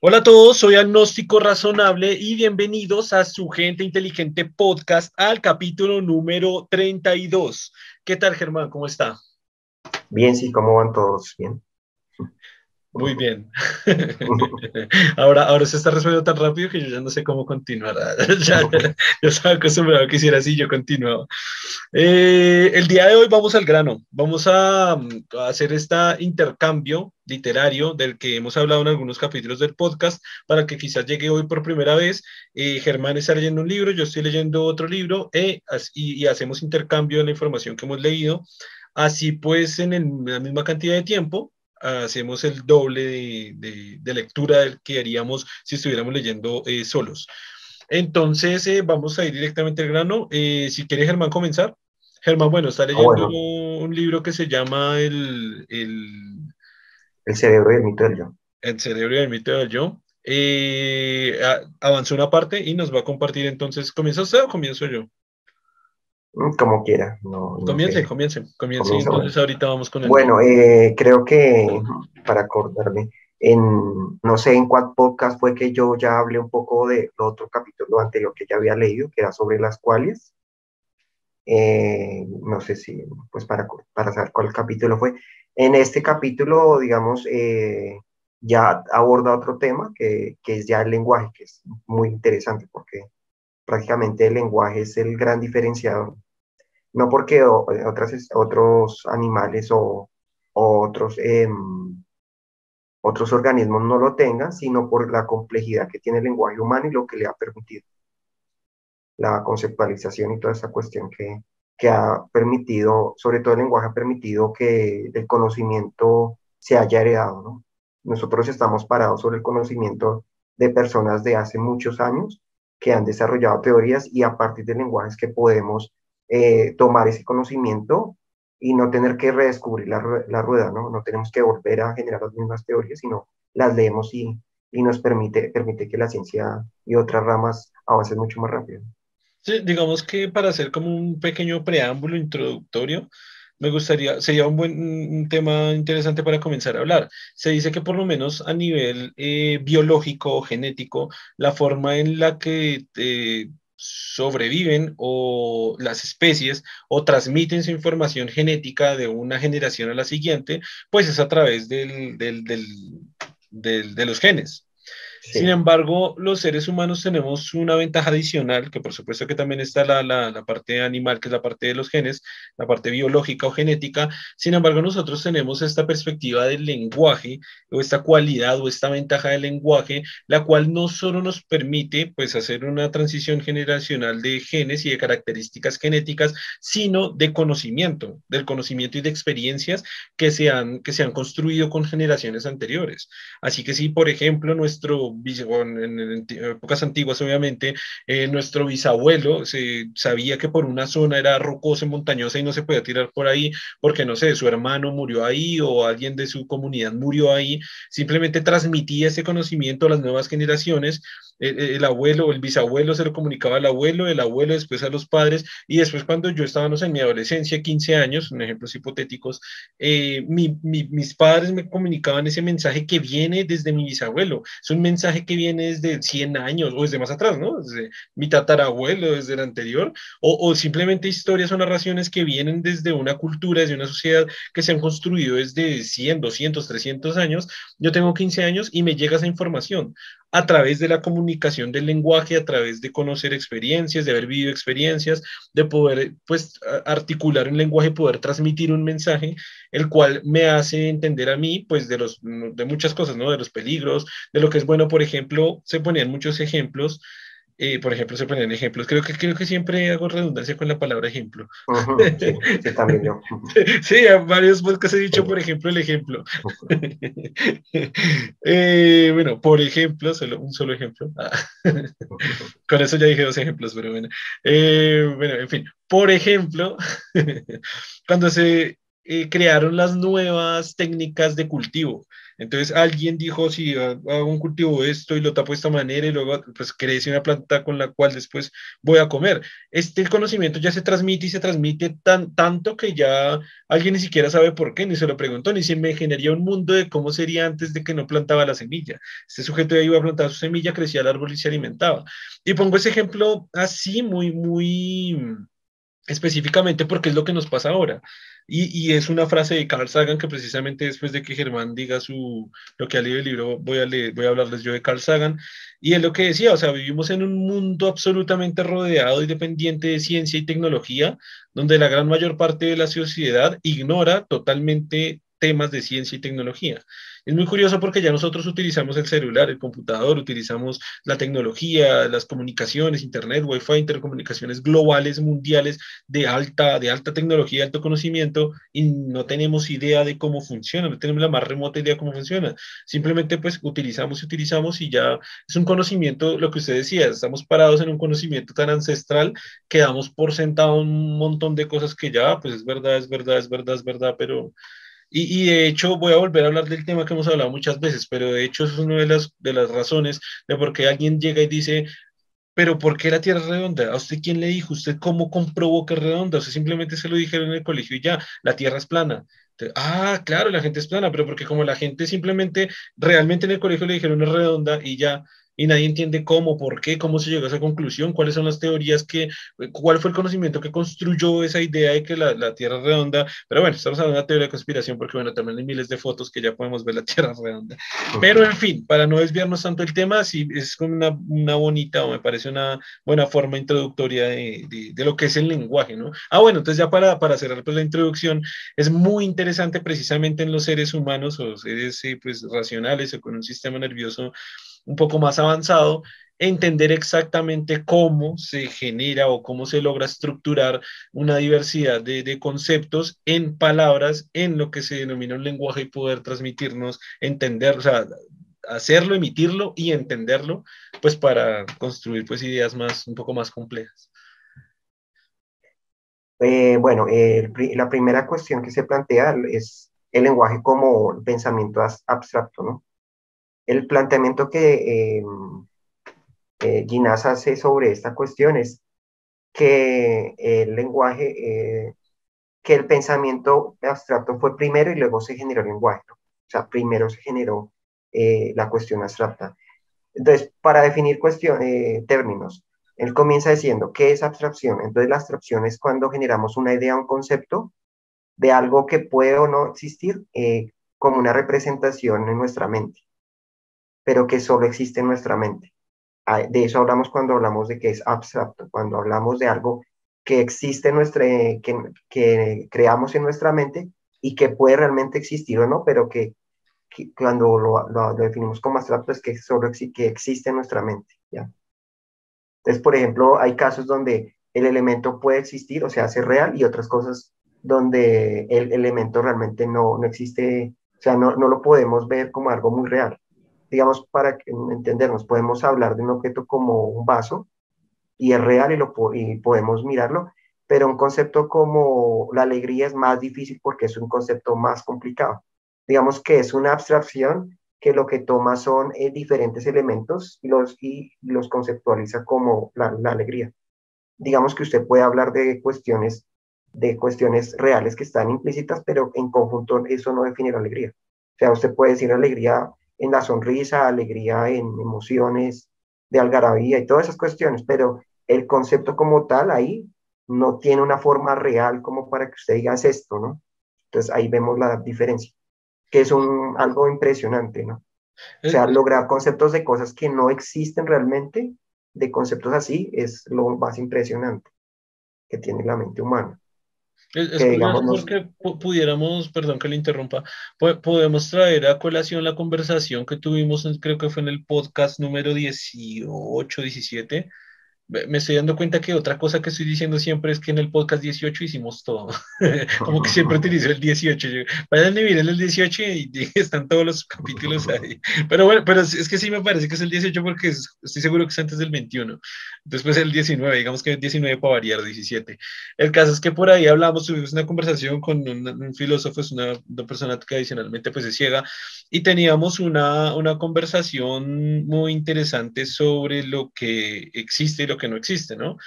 Hola a todos, soy Agnóstico Razonable y bienvenidos a su Gente Inteligente Podcast al capítulo número 32. ¿Qué tal, Germán? ¿Cómo está? Bien, sí, ¿cómo van todos? Bien. Muy bien. ahora, ahora se está resolviendo tan rápido que yo ya no sé cómo continuar. ya, ya, estaba acostumbrado a que hiciera así, yo continuaba. Eh, el día de hoy vamos al grano. Vamos a, a hacer este intercambio literario del que hemos hablado en algunos capítulos del podcast para que quizás llegue hoy por primera vez. Eh, Germán está leyendo un libro, yo estoy leyendo otro libro eh, y, y, hacemos intercambio de la información que hemos leído. Así pues, en, el, en la misma cantidad de tiempo, hacemos el doble de, de, de, lectura del que haríamos si estuviéramos leyendo eh, solos. Entonces, eh, vamos a ir directamente al grano. Eh, si quiere Germán comenzar. Germán, bueno, está leyendo oh, bueno. un libro que se llama el, el, el... cerebro y el mito del yo. El cerebro y el mito del yo. avanzó una parte y nos va a compartir entonces. ¿Comienza usted o comienzo yo? Mm, como quiera. No, no comience, comience, comience, Entonces ahorita vamos con el... Bueno, eh, creo que para acordarme, en, no sé en cuál podcast fue que yo ya hablé un poco de otro capítulo anterior que ya había leído, que era sobre las cuales. Eh, no sé si, pues para, para saber cuál capítulo fue. En este capítulo, digamos, eh, ya aborda otro tema que, que es ya el lenguaje, que es muy interesante porque prácticamente el lenguaje es el gran diferenciador. No porque otras, otros animales o, otros, eh, otros organismos no lo tengan, sino por la complejidad que tiene el lenguaje humano y lo que le ha permitido. La conceptualización y toda esa cuestión que, que ha permitido, sobre todo el lenguaje ha permitido que el conocimiento se haya heredado. ¿no? Nosotros estamos parados sobre el conocimiento de personas de hace muchos años que han desarrollado teorías y a partir de lenguajes que podemos eh, tomar ese conocimiento y no tener que redescubrir la, la, rueda, ¿no? No tenemos que volver a generar las mismas teorías, sino las leemos y, y nos permite, permite que la ciencia y otras ramas avancen mucho más rápido. Sí, digamos que para hacer como un pequeño preámbulo introductorio, me gustaría, sería un buen un tema interesante para comenzar a hablar. Se dice que por lo menos a nivel eh, biológico o genético, la forma en la que eh, sobreviven o las especies o transmiten su información genética de una generación a la siguiente, pues es a través del, del, del, de los genes. Sí. Sin embargo, los seres humanos tenemos una ventaja adicional, que por supuesto que también está la, la, la, parte animal, que es la parte de los genes, la parte biológica o genética. Sin embargo, nosotros tenemos esta perspectiva del lenguaje o esta cualidad o esta ventaja del lenguaje, la cual no solo nos permite pues hacer una transición generacional de genes y de características genéticas, sino de conocimiento, del conocimiento y de experiencias que se han, que se han construido con generaciones anteriores. Así que si, por ejemplo, nuestro en, épocas antiguas, obviamente, eh, nuestro bisabuelo se sabía que por una zona era rocosa y montañosa y no se podía tirar por ahí porque, no sé, su hermano murió ahí o alguien de su comunidad murió ahí. Simplemente transmitía ese conocimiento a las nuevas generaciones el, el, abuelo el bisabuelo se lo comunicaba al abuelo, el abuelo después a los padres, y después cuando yo estaba, en mi adolescencia, 15 años, en ejemplos hipotéticos, eh, mi, mi, mis padres me comunicaban ese mensaje que viene desde mi bisabuelo, es un mensaje que viene desde 100 años o desde más atrás, ¿no? Desde mi tatarabuelo, desde el anterior, o, o simplemente historias o narraciones que vienen desde una cultura, desde una sociedad que se han construido desde 100, 200, 300 años. Yo tengo 15 años y me llega esa información a través de la comunicación del lenguaje, a través de conocer experiencias, de haber vivido experiencias, de poder pues articular un lenguaje, poder transmitir un mensaje, el cual me hace entender a mí pues de los de muchas cosas, ¿no? De los peligros, de lo que es bueno, por ejemplo, se ponían muchos ejemplos eh, por ejemplo, se ponen ejemplos. Creo que, creo que siempre hago redundancia con la palabra ejemplo. Uh -huh, sí, sí, también yo. sí, a varios podcasts he dicho, por ejemplo, el ejemplo. eh, bueno, por ejemplo, solo, un solo ejemplo. con eso ya dije dos ejemplos, pero bueno. Eh, bueno, en fin, por ejemplo, cuando se eh, crearon las nuevas técnicas de cultivo, Entonces alguien dijo, si hago un cultivo esto y lo tapo de esta manera y luego pues crece una planta con la cual después voy a comer. Este conocimiento ya se transmite y se transmite tan, tanto que ya alguien ni siquiera sabe por qué, ni se lo preguntó, ni se me generaría un mundo de cómo sería antes de que no plantaba la semilla. Este sujeto ya iba a plantar su semilla, crecía el árbol y se alimentaba. Y pongo ese ejemplo así, muy, muy específicamente porque es lo que nos pasa ahora. Y, es una frase de Carl Sagan que precisamente después de que Germán diga su, lo que ha leído el libro, voy a, leer, voy a hablarles yo de Carl Sagan. Y es lo que decía, o sea, vivimos en un mundo absolutamente rodeado y dependiente de ciencia y tecnología, donde la gran mayor parte de la sociedad ignora totalmente temas de ciencia y tecnología. Es muy curioso porque ya nosotros utilizamos el celular, el computador, utilizamos la tecnología, las comunicaciones, internet, wifi, intercomunicaciones globales, mundiales, de alta, de alta tecnología, alto conocimiento, y no tenemos idea de cómo funciona, no tenemos la más remota idea de cómo funciona. Simplemente pues utilizamos y utilizamos y ya es un conocimiento, lo que usted decía, estamos parados en un conocimiento tan ancestral que damos por sentado un montón de cosas que ya, pues es verdad, es verdad, es verdad, es verdad, pero y, de hecho voy a volver a hablar del tema que hemos hablado muchas veces, pero de hecho es una de las, de las razones de por qué alguien llega y dice, pero ¿por qué la Tierra es redonda? ¿A usted quién le dijo? ¿Usted cómo comprobó que es redonda? O sea, simplemente se lo dijeron en el colegio y ya, la Tierra es plana. ah, claro, la gente es plana, pero porque como la gente simplemente, realmente en el colegio le dijeron es redonda y ya, y nadie entiende cómo, por qué, cómo se llegó a esa conclusión, cuáles son las teorías que, cuál fue el conocimiento que construyó esa idea de que la, la Tierra es redonda. Pero bueno, estamos hablando de una teoría de conspiración porque, bueno, también hay miles de fotos que ya podemos ver la Tierra redonda. Pero en fin, para no desviarnos tanto el tema, sí es como una, una bonita o me parece una buena forma introductoria de, de, de, lo que es el lenguaje, ¿no? Ah, bueno, entonces ya para, para cerrar pues, la introducción, es muy interesante precisamente en los seres humanos o seres eh, pues, racionales o con un sistema nervioso un poco más avanzado, entender exactamente cómo se genera o cómo se logra estructurar una diversidad de, conceptos en palabras, en lo que se denomina un lenguaje y poder transmitirnos, entender, o sea, hacerlo, emitirlo y entenderlo, pues para construir pues ideas más, un poco más complejas. Eh, bueno, la primera cuestión que se plantea es el lenguaje como pensamiento abstracto, ¿no? El planteamiento que eh, eh, Ginás hace sobre esta cuestión es que el lenguaje, eh, que el pensamiento abstracto fue primero y luego se generó el lenguaje. O sea, primero se generó la cuestión abstracta. Entonces, para definir cuestión, términos, él comienza diciendo, ¿qué es abstracción? Entonces, la abstracción es cuando generamos una idea, un concepto de algo que puede o no existir como una representación en nuestra mente pero que solo existe en nuestra mente. De eso hablamos cuando hablamos de que es abstracto, cuando hablamos de algo que existe en nuestra, que, que creamos en nuestra mente y que puede realmente existir o no, pero que, cuando lo, lo, definimos como abstracto es que solo que existe en nuestra mente. ¿ya? Entonces, por ejemplo, hay casos donde el elemento puede existir, o sea, ser real, y otras cosas donde el elemento realmente no, no existe, o sea, no, no lo podemos ver como algo muy real digamos, para entendernos, podemos hablar de un objeto como un vaso y es real y, lo, y podemos mirarlo, pero un concepto como la alegría es más difícil porque es un concepto más complicado. Digamos que es una abstracción que lo que toma son eh, diferentes elementos y los, y los conceptualiza como la, la, alegría. Digamos que usted puede hablar de cuestiones, de cuestiones reales que están implícitas, pero en conjunto eso no define la alegría. O sea, usted puede decir alegría en la sonrisa, alegría, en emociones de algarabía y todas esas cuestiones, pero el concepto como tal ahí no tiene una forma real como para que usted diga es esto, ¿no? Entonces ahí vemos la diferencia, que es un, algo impresionante, ¿no? O sea, lograr conceptos de cosas que no existen realmente, de conceptos así, es lo más impresionante que tiene la mente humana. Es, porque pudiéramos, perdón que le interrumpa, podemos traer a colación la conversación que tuvimos, creo que fue en el podcast número 18, 17, me estoy dando cuenta que otra cosa que estoy diciendo siempre es que en el podcast 18 hicimos todo. Como que siempre utilizo el 18. Vayan a miren el 18 y, están todos los capítulos ahí. Pero bueno, pero es que sí me parece que es el 18 porque estoy seguro que es antes del 21. Después el 19, digamos que el 19 para variar, 17. El caso es que por ahí hablamos, tuvimos una conversación con un, filósofo, es una, una, persona que adicionalmente pues es ciega, y teníamos una, una conversación muy interesante sobre lo que existe y lo que no existe, ¿no?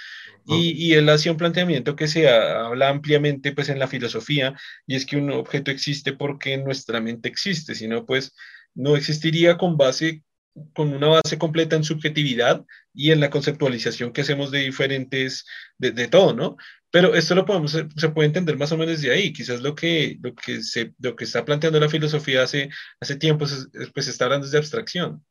Y, y, él hacía un planteamiento que se habla ampliamente pues en la filosofía, y es que un objeto existe porque nuestra mente existe, sino pues no existiría con base con una base completa en subjetividad y en la conceptualización que hacemos de diferentes, de, de todo, ¿no? Pero esto lo podemos, se puede entender más o menos de ahí. Quizás lo que, lo que, se, lo que está planteando la filosofía hace, hace tiempo, pues está hablando de abstracción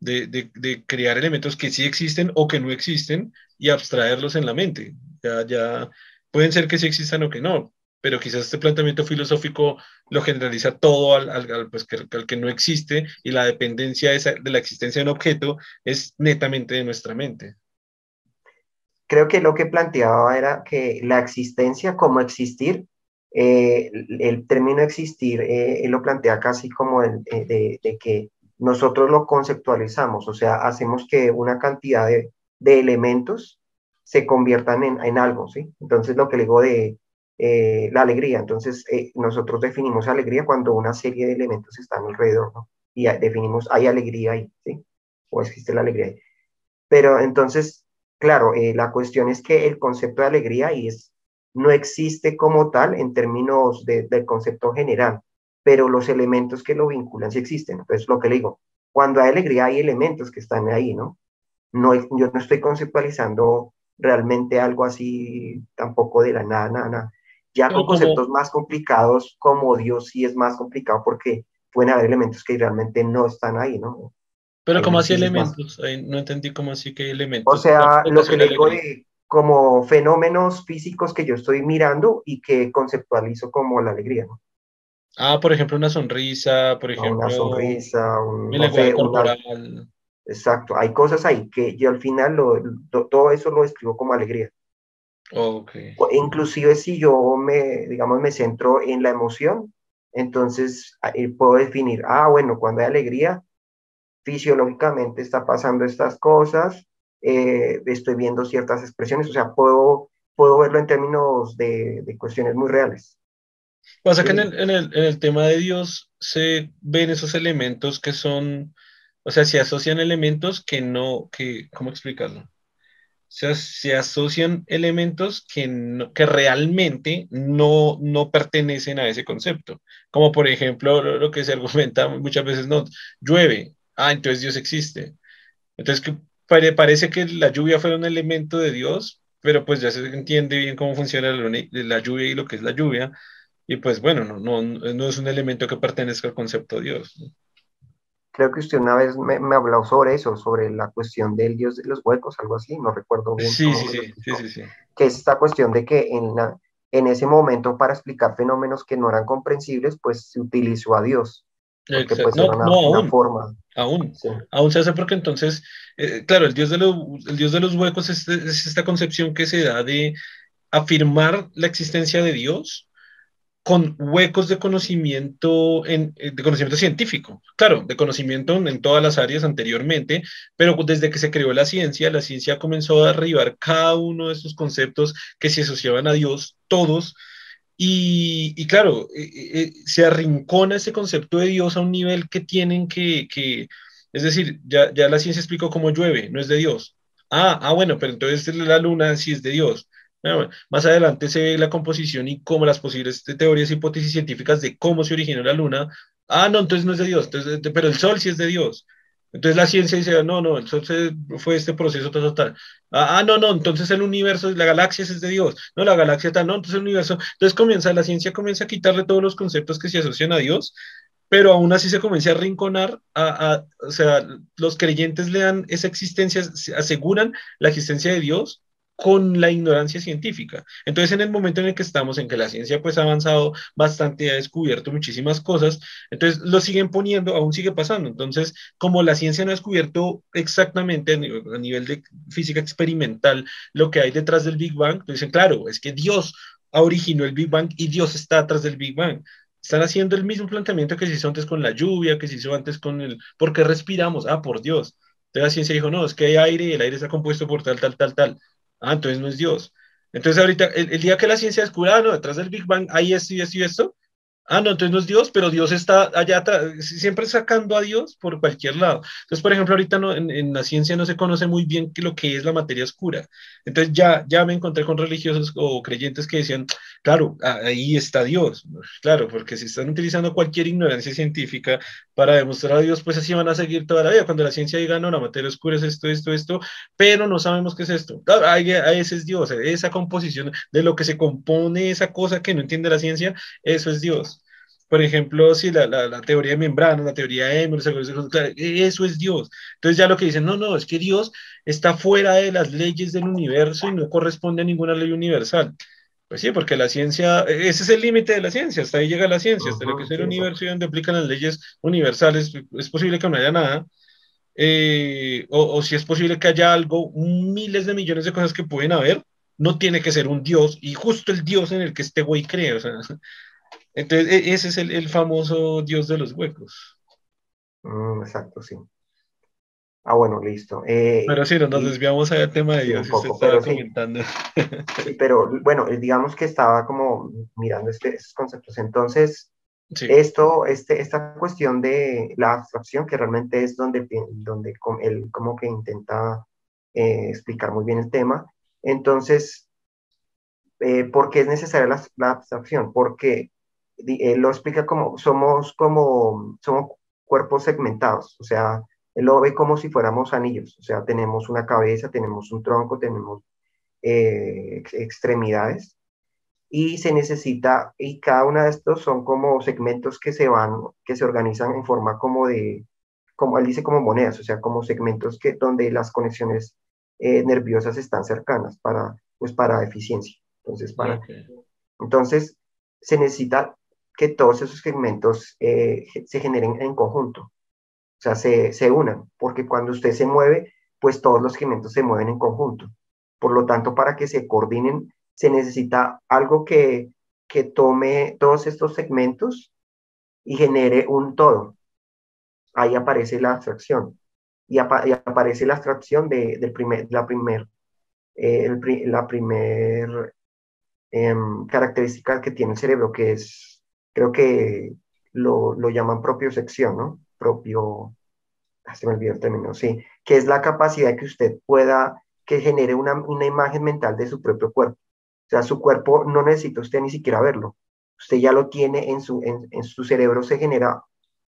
de, de, crear elementos que sí existen o que no existen y abstraerlos en la mente. Ya, ya pueden ser que sí existan o que no, pero quizás este planteamiento filosófico lo generaliza todo al, pues, que, al que no existe y la dependencia de, la existencia de un objeto es netamente de nuestra mente. Creo que lo que planteaba era que la existencia como existir eh, el término existir, eh, lo plantea casi como eh, de, de, que nosotros lo conceptualizamos, o sea, hacemos que una cantidad de, elementos se conviertan en, algo, ¿sí? Entonces, lo que le digo de eh, la alegría, entonces eh, nosotros definimos alegría cuando una serie de elementos están alrededor, ¿no? Y definimos, hay alegría ahí, ¿sí? O existe la alegría ahí. Pero entonces, claro, eh, la cuestión es que el concepto de alegría y es, no existe como tal en términos del concepto general pero los elementos que lo vinculan sí existen. Entonces, lo que le digo, cuando hay alegría hay elementos que están ahí, ¿no? no yo no estoy conceptualizando realmente algo así tampoco de la nada, nada, nada. Ya con conceptos más complicados como Dios sí es más complicado porque pueden haber elementos que realmente no están ahí, ¿no? Pero como así elementos, no entendí cómo así que elementos. O sea, lo que le digo de como fenómenos físicos que yo estoy mirando y que conceptualizo como la alegría, ¿no? Ah, por ejemplo, una sonrisa, por ejemplo. Una sonrisa, un corporal. Exacto, hay cosas ahí que yo al final lo, todo eso lo escribo como alegría. Okay. Inclusive si yo me, digamos, me centro en la emoción, entonces puedo definir, ah, bueno, cuando hay alegría, fisiológicamente está pasando estas cosas, eh, estoy viendo ciertas expresiones, o sea, puedo, puedo verlo en términos de, de cuestiones muy reales. Pasa que en el, en, el, en el, tema de Dios se ven esos elementos que son, o sea, se asocian elementos que no, que, ¿cómo explicarlo? O sea, se asocian elementos que, no, que realmente no, no pertenecen a ese concepto. Como por ejemplo lo, que se argumenta muchas veces, no, llueve, ah, entonces Dios existe. Entonces que pare, parece que la lluvia fuera un elemento de Dios, pero pues ya se entiende bien cómo funciona la, la lluvia y lo que es la lluvia y pues bueno, no, no, no es un elemento que pertenezca al concepto de Dios. Creo que usted una vez me, me, habló sobre eso, sobre la cuestión del Dios de los huecos, algo así, no recuerdo bien. Sí, sí, sí, sí, sí, sí, Que es esta cuestión de que en, la, en ese momento para explicar fenómenos que no eran comprensibles, pues se utilizó a Dios. Porque pues no, una, no, aún, forma. Aún, aún se hace porque entonces, eh, claro, el Dios, de los, el Dios de los huecos es, es esta concepción que se da de afirmar la existencia de Dios con huecos de conocimiento, en, eh, de conocimiento científico, claro, de conocimiento en, todas las áreas anteriormente, pero desde que se creó la ciencia, la ciencia comenzó a derribar cada uno de esos conceptos que se asociaban a Dios, todos, y, y claro, eh, eh, se arrincona ese concepto de Dios a un nivel que tienen que, que es decir, ya, ya la ciencia explicó cómo llueve, no es de Dios. Ah, ah, bueno, pero entonces la luna sí es de Dios. Más adelante se ve la composición y cómo las posibles teorías, hipótesis científicas de cómo se originó la luna. Ah, no, entonces no es de Dios, entonces, pero el Sol sí es de Dios. Entonces la ciencia dice, no, no, el Sol fue este proceso total. Ah, ah, no, no, entonces el universo, la galaxia es de Dios. No, la galaxia tal, no, entonces el universo. Entonces comienza, la ciencia comienza a quitarle todos los conceptos que se asocian a Dios, pero aún así se comienza a rinconar, a, o sea, los creyentes le dan esa existencia, aseguran la existencia de Dios, con la ignorancia científica. Entonces, en el momento en el que estamos, en que la ciencia pues ha avanzado bastante, ha descubierto muchísimas cosas, entonces lo siguen poniendo, aún sigue pasando. Entonces, como la ciencia no ha descubierto exactamente a nivel, de física experimental lo que hay detrás del Big Bang, dicen, claro, es que Dios originó el Big Bang y Dios está atrás del Big Bang. Están haciendo el mismo planteamiento que se hizo antes con la lluvia, que se hizo antes con el... ¿Por qué respiramos? Ah, por Dios. Entonces la ciencia dijo, no, es que hay aire y el aire está compuesto por tal, tal, tal, tal. Ah, entonces no es Dios. Entonces ahorita, el, día que la ciencia descubra, ah, no, detrás del Big Bang hay esto y esto y esto, Ah, no, entonces no es Dios, pero Dios está allá siempre sacando a Dios por cualquier lado. Entonces, por ejemplo, ahorita en, la ciencia no se conoce muy bien lo que es la materia oscura. Entonces ya, ya me encontré con religiosos o creyentes que decían, claro, ahí está Dios. Claro, porque si están utilizando cualquier ignorancia científica para demostrar a Dios, pues así van a seguir toda la vida. Cuando la ciencia diga, no, la materia oscura es esto, esto, esto, pero no sabemos qué es esto. ahí, ese es Dios, esa composición de lo que se compone esa cosa que no entiende la ciencia, eso es Dios. Por ejemplo, si la, la, teoría de membrana, la teoría de Emmer, eso es Dios. Entonces ya lo que dicen, no, no, es que Dios está fuera de las leyes del universo y no corresponde a ninguna ley universal. Pues sí, porque la ciencia, ese es el límite de la ciencia, hasta ahí llega la ciencia, hasta lo que es el universo y donde aplican las leyes universales, es posible que no haya nada, eh, o, o, si es posible que haya algo, miles de millones de cosas que pueden haber, no tiene que ser un Dios, y justo el Dios en el que este güey cree, o sea, entonces, e, ese es el, famoso Dios de los huecos. Mm, exacto, sí. Ah, bueno, listo. Eh, pero sí, nos desviamos al tema de Dios. pero, comentando. pero bueno, eh, digamos que estaba como mirando este, estos conceptos. Entonces, esto, este, esta cuestión de la abstracción, que realmente es donde, donde él como que intenta eh, explicar muy bien el tema. Entonces, ¿por qué es necesaria la, la abstracción? Porque él lo explica como somos como somos cuerpos segmentados, o sea, él lo ve como si fuéramos anillos, o sea, tenemos una cabeza, tenemos un tronco, tenemos eh, extremidades y se necesita, y cada uno de estos son como segmentos que se van, que se organizan en forma como de, como él dice, como monedas, o sea, como segmentos que, donde las conexiones eh, nerviosas están cercanas para, pues, para eficiencia. Entonces, para, entonces, se necesita que todos esos segmentos eh, se generen en conjunto, o sea, se, se unan, porque cuando usted se mueve, pues todos los segmentos se mueven en conjunto. Por lo tanto, para que se coordinen, se necesita algo que, que tome todos estos segmentos y genere un todo. Ahí aparece la abstracción. Y, aparece la abstracción de, del primer, la primer, eh, primer em, característica que tiene el cerebro, que es creo que lo, lo llaman propio sección, ¿no? Propio, ah, se me olvidó el término, sí, que es la capacidad que usted pueda, que genere una, una imagen mental de su propio cuerpo. O sea, su cuerpo no necesita usted ni siquiera verlo. Usted ya lo tiene en su, en, en su cerebro, se genera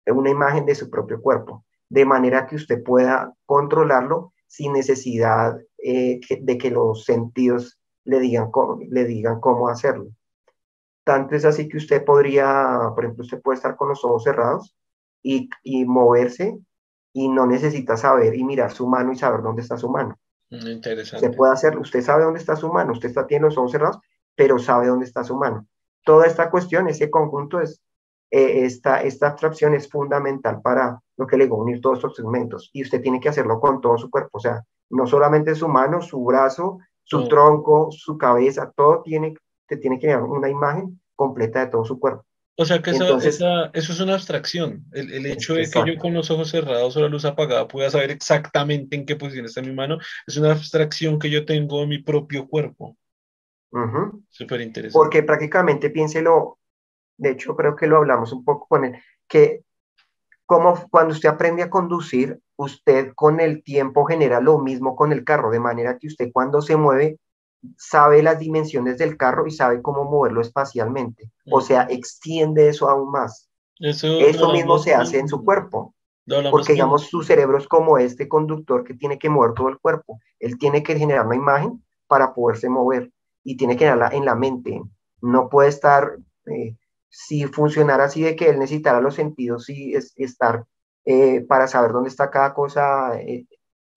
una imagen de su propio cuerpo, de manera que usted pueda controlarlo sin necesidad eh, de que los sentidos le digan, le digan cómo hacerlo. Tanto es así que usted podría, por ejemplo, usted puede estar con los ojos cerrados y, y moverse y no necesita saber y mirar su mano y saber dónde está su mano. Mm, interesante. Usted puede hacer, usted sabe dónde está su mano, usted está, tiene los ojos cerrados, pero sabe dónde está su mano. Toda esta cuestión, ese conjunto es, eh, esta, esta abstracción es fundamental para lo que le digo, unir todos estos segmentos. Y usted tiene que hacerlo con todo su cuerpo, o sea, no solamente su mano, su brazo, su tronco, su cabeza, todo tiene te tiene que dar una imagen completa de todo su cuerpo. O sea que eso, eso es una abstracción. El, el hecho de que yo con los ojos cerrados o la luz apagada pueda saber exactamente en qué posición está mi mano, es una abstracción que yo tengo de mi propio cuerpo. Súper interesante. Porque prácticamente piénselo, de hecho creo que lo hablamos un poco con él, que como cuando usted aprende a conducir, usted con el tiempo genera lo mismo con el carro, de manera que usted cuando se mueve sabe las dimensiones del carro y sabe cómo moverlo espacialmente. O sea, extiende eso aún más. Eso, mismo se hace en su cuerpo. Porque, digamos, su cerebro es como este conductor que tiene que mover todo el cuerpo. Él tiene que generar una imagen para poderse mover y tiene que generarla en la mente. No puede estar, eh, si funcionara así de que él necesitara los sentidos y estar eh, para saber dónde está cada cosa, eh,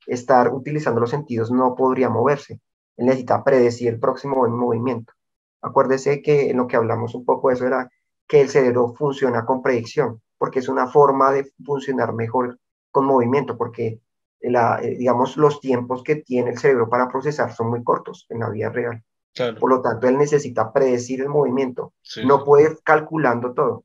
estar utilizando los sentidos, no podría moverse Él necesita predecir el próximo movimiento. Acuérdese que en lo que hablamos un poco de eso era que el cerebro funciona con predicción, porque es una forma de funcionar mejor con movimiento, porque la, eh, digamos, los tiempos que tiene el cerebro para procesar son muy cortos en la vida real. Por lo tanto, él necesita predecir el movimiento. no puede calculando todo.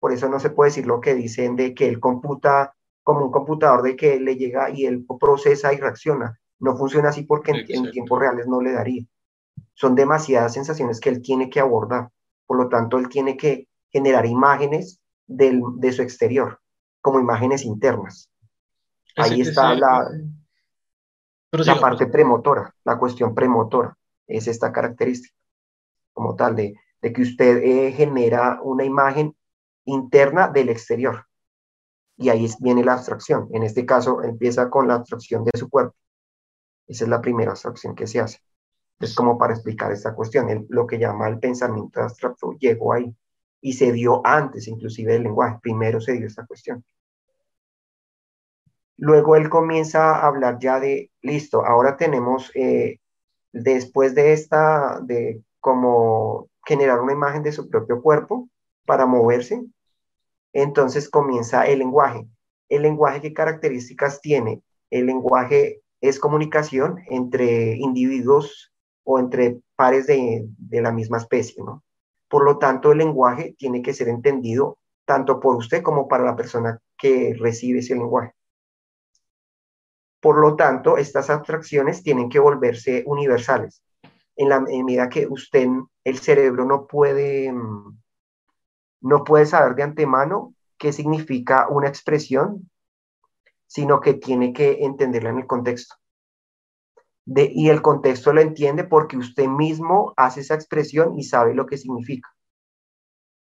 Por eso no se puede decir lo que dicen de que él computa como un computador de que le llega y él procesa y reacciona. No funciona así porque en, tiempos reales no le daría. Son demasiadas sensaciones que él tiene que abordar. Por lo tanto, él tiene que generar imágenes del, de su exterior, como imágenes internas. Ahí está la, la parte premotora, la cuestión premotora. Es esta característica, como tal, de, de que usted eh, genera una imagen interna del exterior. Y ahí viene la abstracción. En este caso, empieza con la abstracción de su cuerpo. Esa es la primera abstracción que se hace. Es como para explicar esta cuestión. lo que llama el pensamiento abstracto llegó ahí y se dio antes inclusive del lenguaje. Primero se dio esta cuestión. Luego él comienza a hablar ya de, listo, ahora tenemos, eh, después de esta, de como generar una imagen de su propio cuerpo para moverse, entonces comienza el lenguaje. El lenguaje, ¿qué características tiene? El lenguaje es comunicación entre individuos o entre pares de, la misma especie, ¿no? Por lo tanto, el lenguaje tiene que ser entendido tanto por usted como para la persona que recibe ese lenguaje. Por lo tanto, estas abstracciones tienen que volverse universales. En la medida que usted, el cerebro no puede, mm, no puede saber de antemano qué significa una expresión, sino que tiene que entenderla en el contexto. Y el contexto lo entiende porque usted mismo hace esa expresión y sabe lo que significa.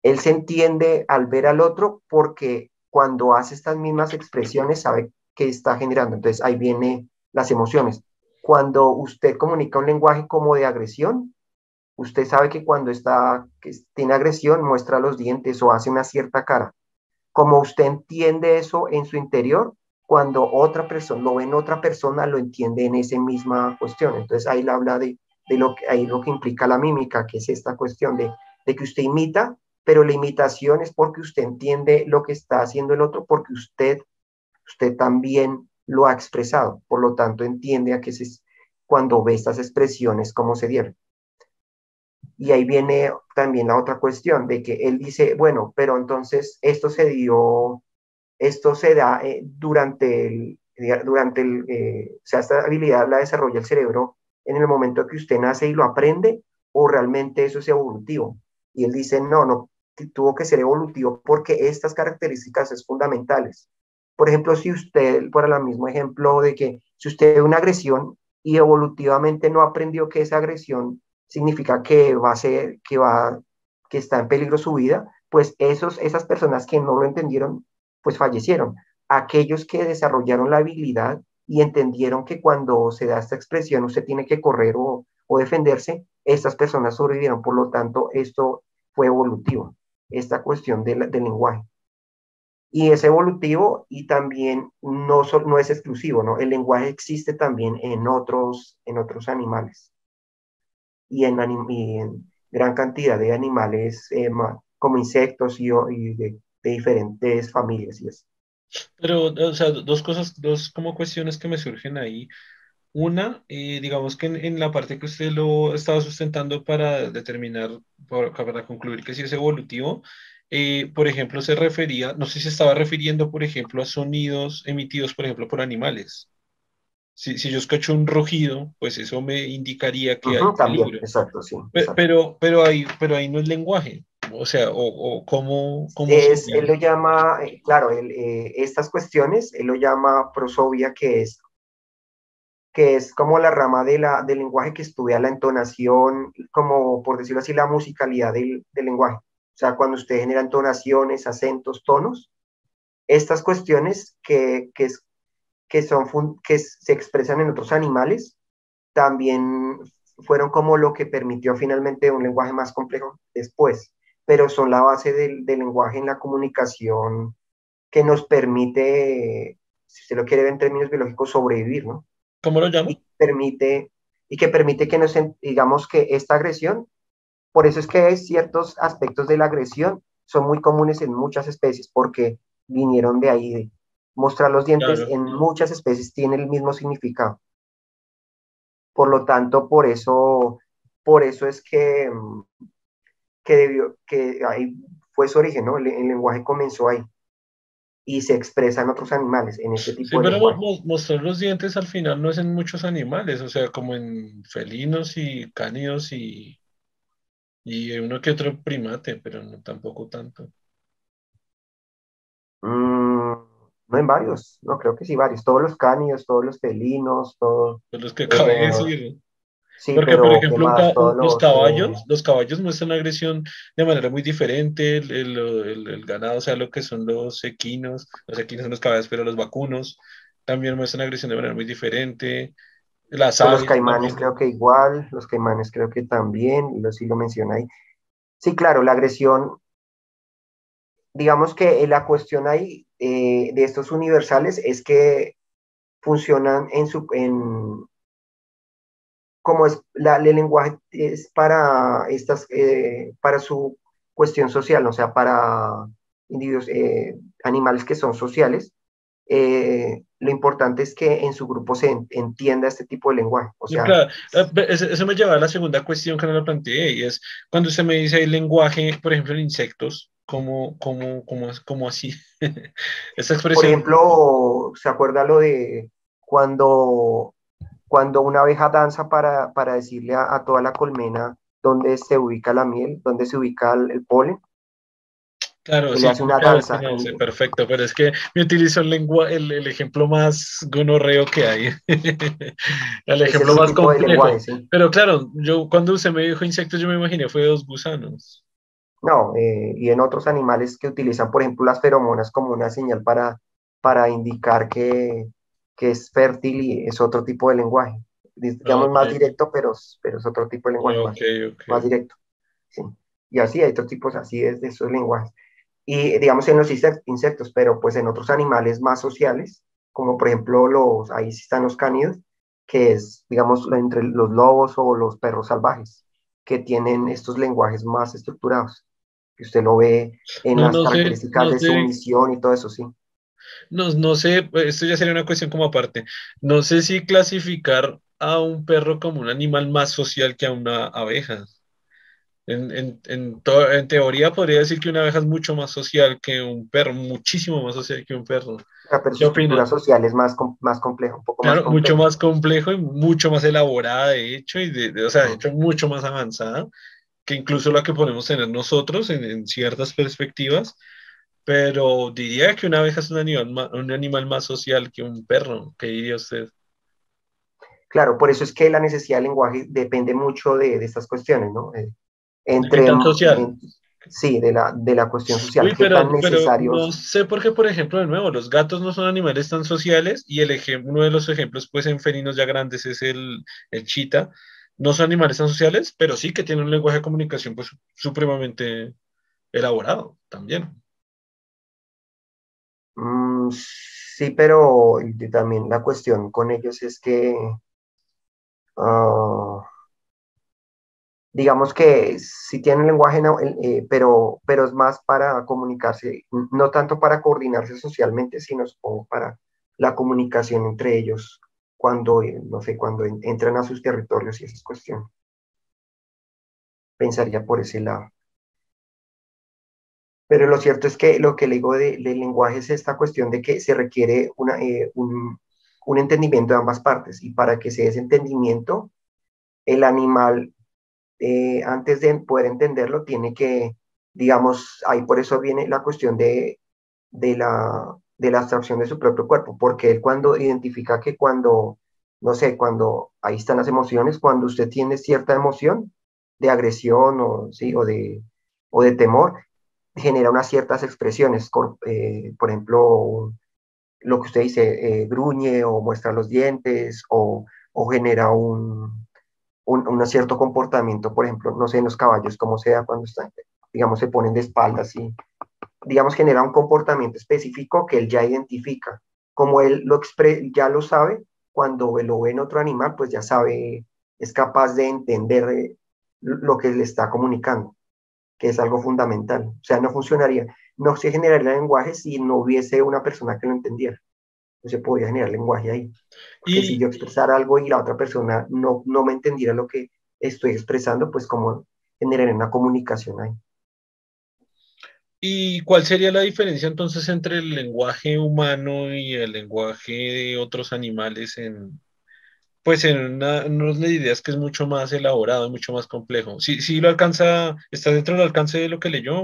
Él se entiende al ver al otro porque cuando hace estas mismas expresiones sabe qué está generando. Entonces ahí vienen las emociones. Cuando usted comunica un lenguaje como de agresión, Usted sabe que cuando está, que tiene agresión, muestra los dientes o hace una cierta cara. Como usted entiende eso en su interior, cuando otra persona lo ve en otra persona, lo entiende en esa misma cuestión. Entonces ahí habla de, de lo que, ahí lo que implica la mímica, que es esta cuestión de, de que usted imita, pero la imitación es porque usted entiende lo que está haciendo el otro, porque usted, usted también lo ha expresado. Por lo tanto, entiende a que es cuando ve estas expresiones, cómo se dieron. Y ahí viene también la otra cuestión de que él dice, bueno, pero entonces esto se dio, esto se da eh, durante el, durante el, eh, o sea, esta habilidad la desarrolla el cerebro en el momento que usted nace y lo aprende, o realmente eso es evolutivo. Y él dice, no, no, tuvo que ser evolutivo porque estas características es fundamentales. Por ejemplo, si usted, por el mismo ejemplo de que si usted ve una agresión y evolutivamente no aprendió que esa agresión significa que va a ser, que va, que está en peligro su vida, pues esos, esas personas que no lo entendieron, pues fallecieron. Aquellos que desarrollaron la habilidad y entendieron que cuando se da esta expresión usted tiene que correr o, o defenderse, estas personas sobrevivieron. Por lo tanto, esto fue evolutivo, esta cuestión del, del lenguaje. Y es evolutivo y también no, es exclusivo, ¿no? El lenguaje existe también en otros, en otros animales y en, gran cantidad de animales eh, como insectos y, de, diferentes familias y Pero, o sea, dos cosas, dos como cuestiones que me surgen ahí. Una, eh, digamos que en, la parte que usted lo estaba sustentando para determinar, para concluir que sí es evolutivo, eh, por ejemplo, se refería, no sé si estaba refiriendo, por ejemplo, a sonidos emitidos, por ejemplo, por animales. Si, si yo escucho un rugido, pues eso me indicaría que hay también, exacto, sí. Pero, pero, ahí, pero ahí no es lenguaje. O sea, o, o cómo, cómo es, él lo llama, eh, claro, él, eh, estas cuestiones, él lo llama prosovia, que es, que es como la rama de la, del lenguaje que estudia la entonación, como por decirlo así, la musicalidad del, del lenguaje. O sea, cuando usted genera entonaciones, acentos, tonos, estas cuestiones que, que, es, que, son, que se expresan en otros animales, también fueron como lo que permitió finalmente un lenguaje más complejo después, pero son la base del, lenguaje en la comunicación que nos permite, si se lo quiere ver en términos biológicos, sobrevivir, ¿no? ¿Cómo lo llama? permite y que permite que nos, digamos que esta agresión, por eso es que ciertos aspectos de la agresión son muy comunes en muchas especies, porque vinieron de ahí, de mostrar los dientes en muchas especies tiene el mismo significado. Por lo tanto, por eso, por eso es que, que, debió, que ahí fue su origen, ¿no? el lenguaje comenzó ahí y se expresa en otros animales, en este tipo de pero mostrar los dientes al final no es en muchos animales, o sea, como en felinos y cánidos y, y uno que otro primate, pero no tampoco tanto. Mm, no en varios, no creo que sí varios, todos los cánidos, todos los felinos, todos... Los que caben decir. Porque, por ejemplo, los, caballos, los caballos muestran agresión de manera muy diferente, el, el, el, ganado, o sea, lo que son los equinos, los equinos son los caballos, pero los vacunos también muestran agresión de manera muy diferente. Las los caimanes creo que igual, los caimanes creo que también, lo, sí lo menciona ahí. Sí, claro, la agresión, digamos que la cuestión ahí eh, de estos universales es que funcionan en, su, en, como es la, el lenguaje es para estas eh, para su cuestión social, o sea, para individuos, eh, animales que son sociales, eh, lo importante es que en su grupo se entienda este tipo de lenguaje. O sea, claro, eso me lleva a la segunda cuestión que no la planteé, y es cuando usted me dice el lenguaje, por ejemplo, en insectos, ¿cómo, cómo, cómo, cómo así? Esta expresión. Por ejemplo, ¿se acuerda lo de cuando cuando una abeja danza para, para decirle a, toda la colmena dónde se ubica la miel, dónde se ubica el, polen. Claro, sí, hace una danza. perfecto, pero es que me utilizo el, lengua, el, el ejemplo más gonorreo que hay. el ejemplo más complejo. Pero claro, yo cuando usted me dijo insectos, yo me imaginé fue dos gusanos. No, eh, y en otros animales que utilizan, por ejemplo, las feromonas como una señal para, para indicar que, que es fértil y es otro tipo de lenguaje. Digamos más directo, pero, pero es otro tipo de lenguaje más, directo. Sí. Y así hay otros tipos así de, de esos lenguajes. Y digamos en los insectos, pero pues en otros animales más sociales, como por ejemplo los, ahí están los cánidos, que es, digamos, entre los lobos o los perros salvajes, que tienen estos lenguajes más estructurados, que usted lo ve en las características de su misión y todo eso, sí. No, no sé, esto ya sería una cuestión como aparte. No sé si clasificar a un perro como un animal más social que a una abeja. En, en, en, en, teoría podría decir que una abeja es mucho más social que un perro, muchísimo más social que un perro. La pero social es más, más complejo, un poco claro, más mucho más complejo y mucho más elaborada, de hecho, y de, o sea, de hecho, mucho más avanzada que incluso la que podemos tener nosotros en ciertas perspectivas pero diría que una abeja es un animal, un animal más social que un perro. ¿Qué diría usted? Claro, por eso es que la necesidad del lenguaje depende mucho de, de estas cuestiones, ¿no? Eh, entre, social? sí, de la, de la cuestión social. pero, no sé por qué, por ejemplo, de nuevo, los gatos no son animales tan sociales y el ejemplo, uno de los ejemplos, pues, en felinos ya grandes es el, el chita. No son animales tan sociales, pero sí que tienen un lenguaje de comunicación, pues, supremamente elaborado también. Mm, sí, pero también la cuestión con ellos es que, ah, digamos que sí tienen lenguaje, eh, pero, pero es más para comunicarse, no tanto para coordinarse socialmente, sino para la comunicación entre ellos cuando, eh, no sé, cuando entran a sus territorios y esas cuestiones. Pensaría por ese lado. Pero lo cierto es que lo que le digo del lenguaje es esta cuestión de que se requiere una, eh, un, un, entendimiento de ambas partes y para que se dé ese entendimiento, el animal, eh, antes de poder entenderlo, tiene que, digamos, ahí por eso viene la cuestión de, de, la, de la abstracción de su propio cuerpo, porque él cuando identifica que cuando, no sé, cuando ahí están las emociones, cuando usted tiene cierta emoción de agresión o, ¿sí? o, de, o de temor, genera unas ciertas expresiones, eh, por ejemplo, lo que usted dice, eh, gruñe o muestra los dientes o, genera un, un, cierto comportamiento, por ejemplo, no sé, en los caballos, cómo sea cuando están, digamos, se ponen de espaldas y, digamos, genera un comportamiento específico que él ya identifica. Como él lo ya lo sabe, cuando lo ve en otro animal, pues ya sabe es capaz de entender eh, lo que le está comunicando, que es algo fundamental. O sea, no funcionaría, no se generaría lenguaje si no hubiese una persona que lo entendiera. No se podría generar lenguaje ahí. Porque si yo expresara algo y la otra persona no, no me entendiera lo que estoy expresando, pues como generar una comunicación ahí. ¿Y cuál sería la diferencia entonces entre el lenguaje humano y el lenguaje de otros animales en, pues en una, de ideas que es mucho más elaborado y mucho más complejo? ¿Sí, sí lo alcanza, está dentro del alcance de lo que leyó?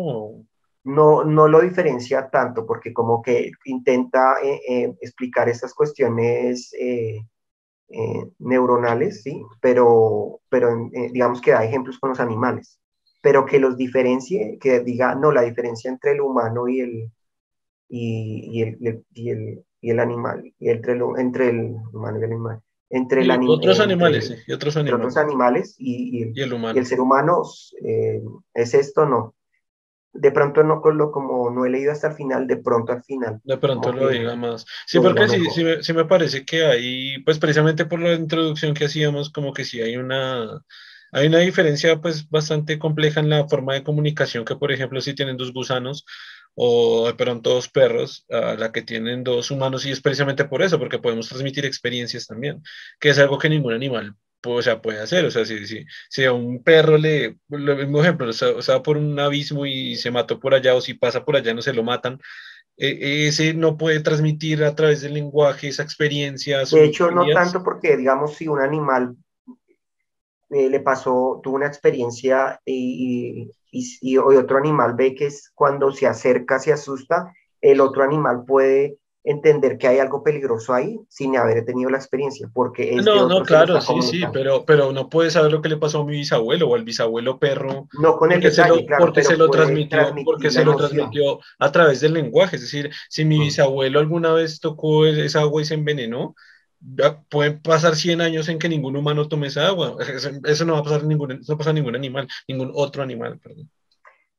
No, no lo diferencia tanto porque como que intenta eh, eh, explicar estas cuestiones eh, neuronales, ¿sí? Pero, pero digamos que da ejemplos con los animales pero que los diferencie, que diga, no, la diferencia entre el humano y el, y, el, y el, y el animal, y entre, el, entre el humano y el animal. Entre el otros animales, y otros animales. otros animales y, el, humano. y el ser humano eh, es esto, no. De pronto no lo, como no he leído hasta el final, de pronto al final. De pronto lo diga más. Sí, porque sí, sí, me, sí me parece que ahí, pues precisamente por la introducción que hacíamos, como que sí hay una hay una diferencia pues bastante compleja en la forma de comunicación que, por ejemplo, si tienen dos gusanos o de pronto dos perros, a la que tienen dos humanos, y es precisamente por eso, porque podemos transmitir experiencias también, que es algo que ningún animal o sea, puede hacer. O sea, si, si, si, a un perro le, lo mismo ejemplo, o sea, por un abismo y se mató por allá, o si pasa por allá no se lo matan, e, ese no puede transmitir a través del lenguaje esa experiencia. De hecho, no tanto porque, digamos, si un animal eh, le pasó, tuvo una experiencia y, y, otro animal ve que es cuando se acerca, se asusta, el otro animal puede entender que hay algo peligroso ahí sin haber tenido la experiencia, porque No, no, claro, sí, sí, pero, pero no puede saber lo que le pasó a mi bisabuelo o al bisabuelo perro. No con el detalle, Porque se lo transmitió, porque se lo transmitió a través del lenguaje, es decir, si mi mm. bisabuelo alguna vez tocó esa agua y se envenenó, pueden pasar 100 años en que ningún humano tome esa agua. Eso no va a pasar ningún, no pasa ningún animal, ningún otro animal, perdón.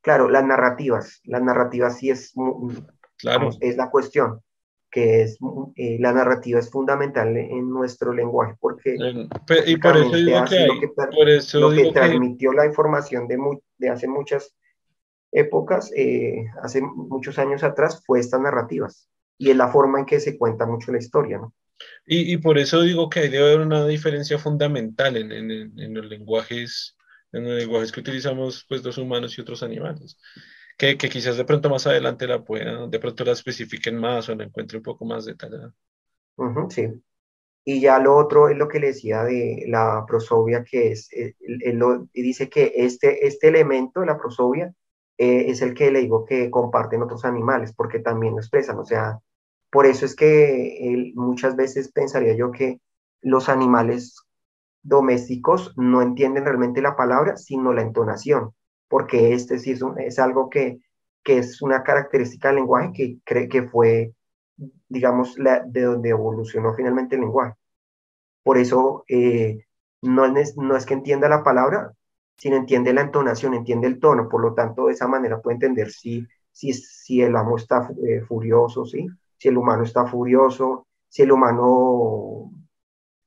Claro, las narrativas, las narrativas sí es, claro. es la cuestión, que es, eh, la narrativa es fundamental en nuestro lenguaje, porque y por eso digo que, lo que, por eso lo que transmitió la información de, de hace muchas épocas, eh, hace muchos años atrás, fue estas narrativas, y es la forma en que se cuenta mucho la historia, ¿no? Y, y, por eso digo que debe haber una diferencia fundamental en, en, en, los lenguajes, en los lenguajes que utilizamos pues los humanos y otros animales. Que, que, quizás de pronto más adelante la puedan, de pronto la especifiquen más o la encuentre un poco más detallada. sí. Y ya lo otro es lo que le decía de la prosovia, que es, eh, él, dice que este, este elemento, la prosovia, eh, es el que le digo que comparten otros animales, porque también lo expresan, o sea, por eso es que muchas veces pensaría yo que los animales domésticos no entienden realmente la palabra, sino la entonación, porque este sí es, algo que, que, es una característica del lenguaje que cree que fue, digamos, la, de donde evolucionó finalmente el lenguaje. Por eso eh, no, es, no es que entienda la palabra, sino entiende la entonación, entiende el tono, por lo tanto, de esa manera puede entender si, si, si el amo está eh, furioso, ¿sí? Si el humano está furioso, si el humano,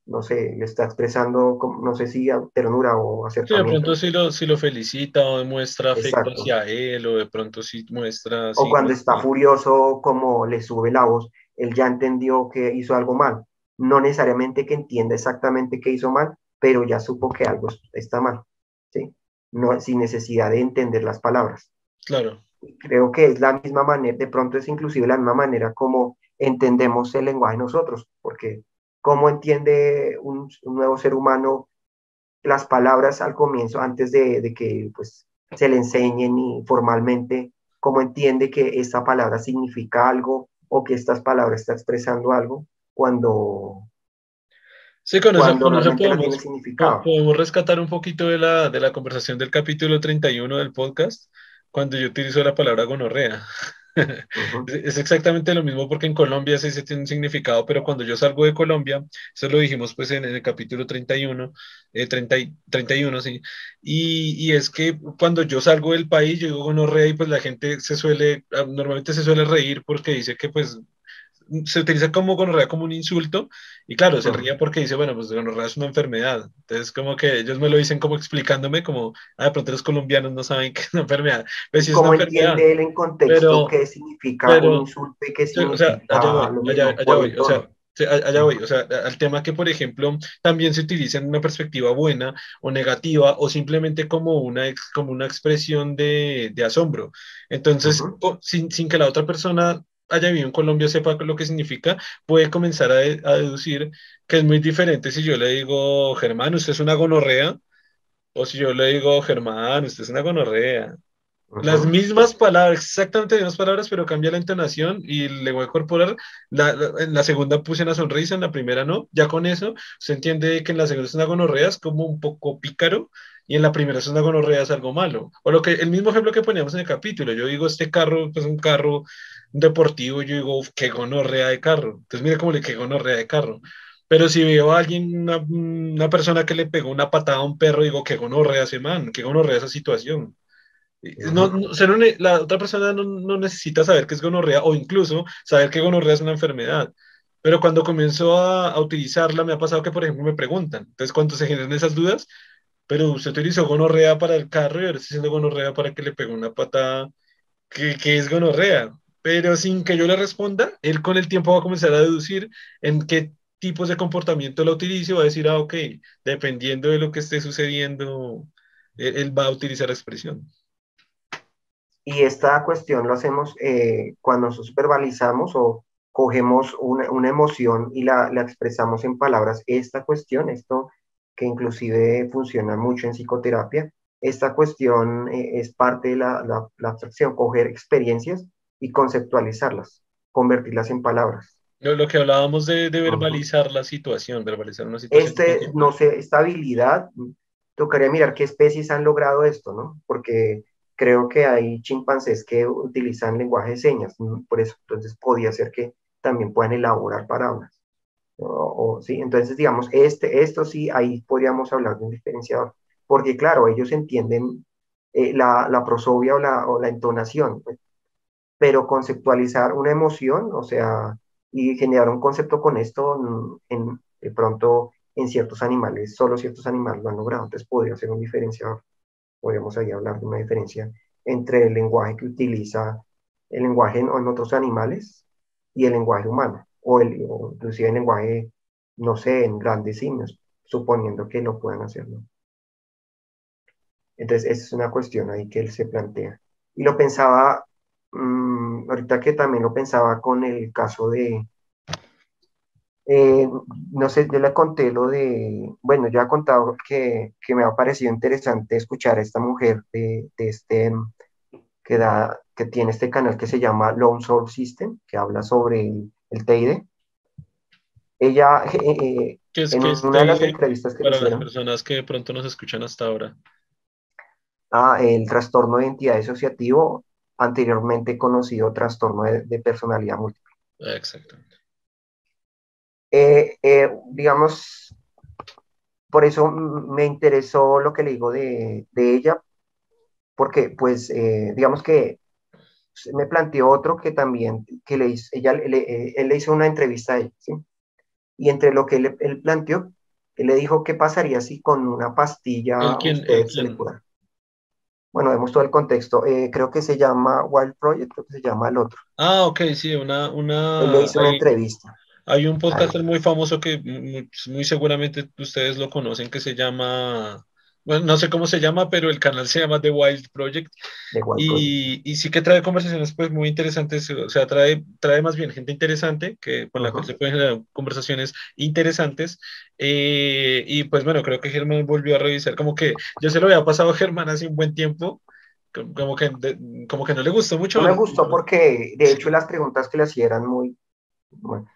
no sé, le está expresando, no sé si ternura o acercamiento. Sí, de pronto si lo, si lo felicita o demuestra afecto hacia él, o de pronto si muestra... O cuando está furioso, como le sube la voz, él ya entendió que hizo algo mal. No necesariamente que entienda exactamente qué hizo mal, pero ya supo que algo está mal, ¿sí? No, sin necesidad de entender las palabras. Claro creo que es la misma manera, de pronto es inclusive la misma manera como entendemos el lenguaje nosotros, porque cómo entiende un, nuevo ser humano las palabras al comienzo, antes de, que pues, se le enseñen y formalmente, cómo entiende que esta palabra significa algo o que estas palabras está expresando algo cuando... Sí, con eso, podemos, podemos, rescatar un poquito de la, de la conversación del capítulo 31 del podcast, cuando yo utilizo la palabra gonorrea. Es exactamente lo mismo porque en Colombia sí se tiene un significado, pero cuando yo salgo de Colombia, eso lo dijimos pues en, el capítulo 31, eh, 30, 31, sí, y, y, es que cuando yo salgo del país, yo digo gonorrea y pues la gente se suele, ah, normalmente se suele reír porque dice que pues se utiliza como gonorrea como un insulto y claro, se ríe porque dice, bueno, pues gonorrea es una enfermedad. Entonces, como que ellos me lo dicen como explicándome como, ah, de pronto los colombianos no saben que es una enfermedad. Pues, ¿Cómo entiende él en contexto qué significa un insulto y qué significa? O sea, allá voy, allá, voy, o sea, allá voy, o sea, al tema que, por ejemplo, también se utiliza en una perspectiva buena o negativa o simplemente como una, como una expresión de, de asombro. Entonces, sin, sin, que la otra persona haya vivido en Colombia sepa lo que significa, puede comenzar a, a, deducir que es muy diferente si yo le digo, Germán, usted es una gonorrea, o si yo le digo, Germán, usted es una gonorrea. Las mismas palabras, exactamente las mismas palabras, pero cambia la entonación y el lenguaje corporal. La, en la segunda puse una sonrisa, en la primera no. Ya con eso se entiende que en la segunda es una gonorrea, es como un poco pícaro, y en la primera es una gonorrea, es algo malo. O lo que, el mismo ejemplo que poníamos en el capítulo, yo digo, este carro es un carro deportivo, yo digo, qué gonorrea de carro. Entonces mire cómo le qué gonorrea de carro. Pero si veo a alguien, una, una, persona que le pegó una patada a un perro, digo, qué gonorrea ese man, qué gonorrea esa situación. No, no, la otra persona no, no, necesita saber qué es gonorrea o incluso saber que gonorrea es una enfermedad. Pero cuando comienzo a, a, utilizarla, me ha pasado que, por ejemplo, me preguntan. Entonces, cuando se generan esas dudas, pero usted utilizó gonorrea para el carro y ahora está haciendo gonorrea para que le pegue una patada, que, que es gonorrea. Pero sin que yo le responda, él con el tiempo va a comenzar a deducir en qué tipos de comportamiento la utilice y va a decir, ah, ok, dependiendo de lo que esté sucediendo, él, él va a utilizar la expresión. Y esta cuestión lo hacemos eh, cuando nosotros verbalizamos o cogemos una, una emoción y la, la, expresamos en palabras. Esta cuestión, esto que inclusive funciona mucho en psicoterapia, esta cuestión eh, es parte de la, la, la, abstracción, coger experiencias y conceptualizarlas, convertirlas en palabras. Lo, lo que hablábamos de, de verbalizar uh -huh. la situación, verbalizar una situación. Este, no sé, esta habilidad, tocaría mirar qué especies han logrado esto, ¿no? Porque creo que hay chimpancés que utilizan lenguaje de señas, por eso entonces podía ser que también puedan elaborar palabras. O, sí, entonces digamos, este, esto sí, ahí podríamos hablar de un diferenciador, porque claro, ellos entienden eh, la, la, prosopia o la, o la entonación, pues, pero conceptualizar una emoción, o sea, y generar un concepto con esto, en, de pronto en ciertos animales, solo ciertos animales lo han logrado, entonces podría ser un diferenciador. Podríamos ahí hablar de una diferencia entre el lenguaje que utiliza el lenguaje en, en otros animales y el lenguaje humano, o, el, o inclusive el lenguaje, no sé, en grandes simios, suponiendo que lo puedan hacer. ¿no? Entonces, esa es una cuestión ahí que él se plantea. Y lo pensaba, mmm, ahorita que también lo pensaba con el caso de, eh, no sé, yo le conté lo de, bueno, yo he contado que, que, me ha parecido interesante escuchar a esta mujer de, de este, que, da, que tiene este canal que se llama Lone Soul System, que habla sobre el, TID. Ella, eh, eh es, en es una de las entrevistas que Para las personas que de pronto nos escuchan hasta ahora. Ah, el trastorno de identidad asociativo, anteriormente conocido trastorno de, de personalidad múltiple. Exactamente. Eh, eh, digamos, por eso me interesó lo que le digo de, de ella, porque pues eh, digamos que me planteó otro que también, que le hizo, ella, le, él le hizo una entrevista a ella, ¿sí? Y entre lo que él, él planteó, él le dijo qué pasaría si con una pastilla quién, se le cura. Bueno, vemos todo el contexto. Eh, creo que se llama Wild Project, creo que se llama el otro. Ah, ok, sí, una... una... Él le hizo una entrevista. Hay un podcaster muy famoso que muy, muy, seguramente ustedes lo conocen que se llama, bueno, no sé cómo se llama, pero el canal se llama The Wild Project. The Wild y, Project. y, sí que trae conversaciones pues muy interesantes, o sea, trae, trae más bien gente interesante que, con la uh -huh. cual se pueden generar conversaciones interesantes. Eh, y pues bueno, creo que Germán volvió a revisar, como que yo se lo había pasado a Germán hace un buen tiempo, como que, de, como que no le gustó mucho. No me gustó porque de hecho las preguntas que le hacían eran muy... Bueno,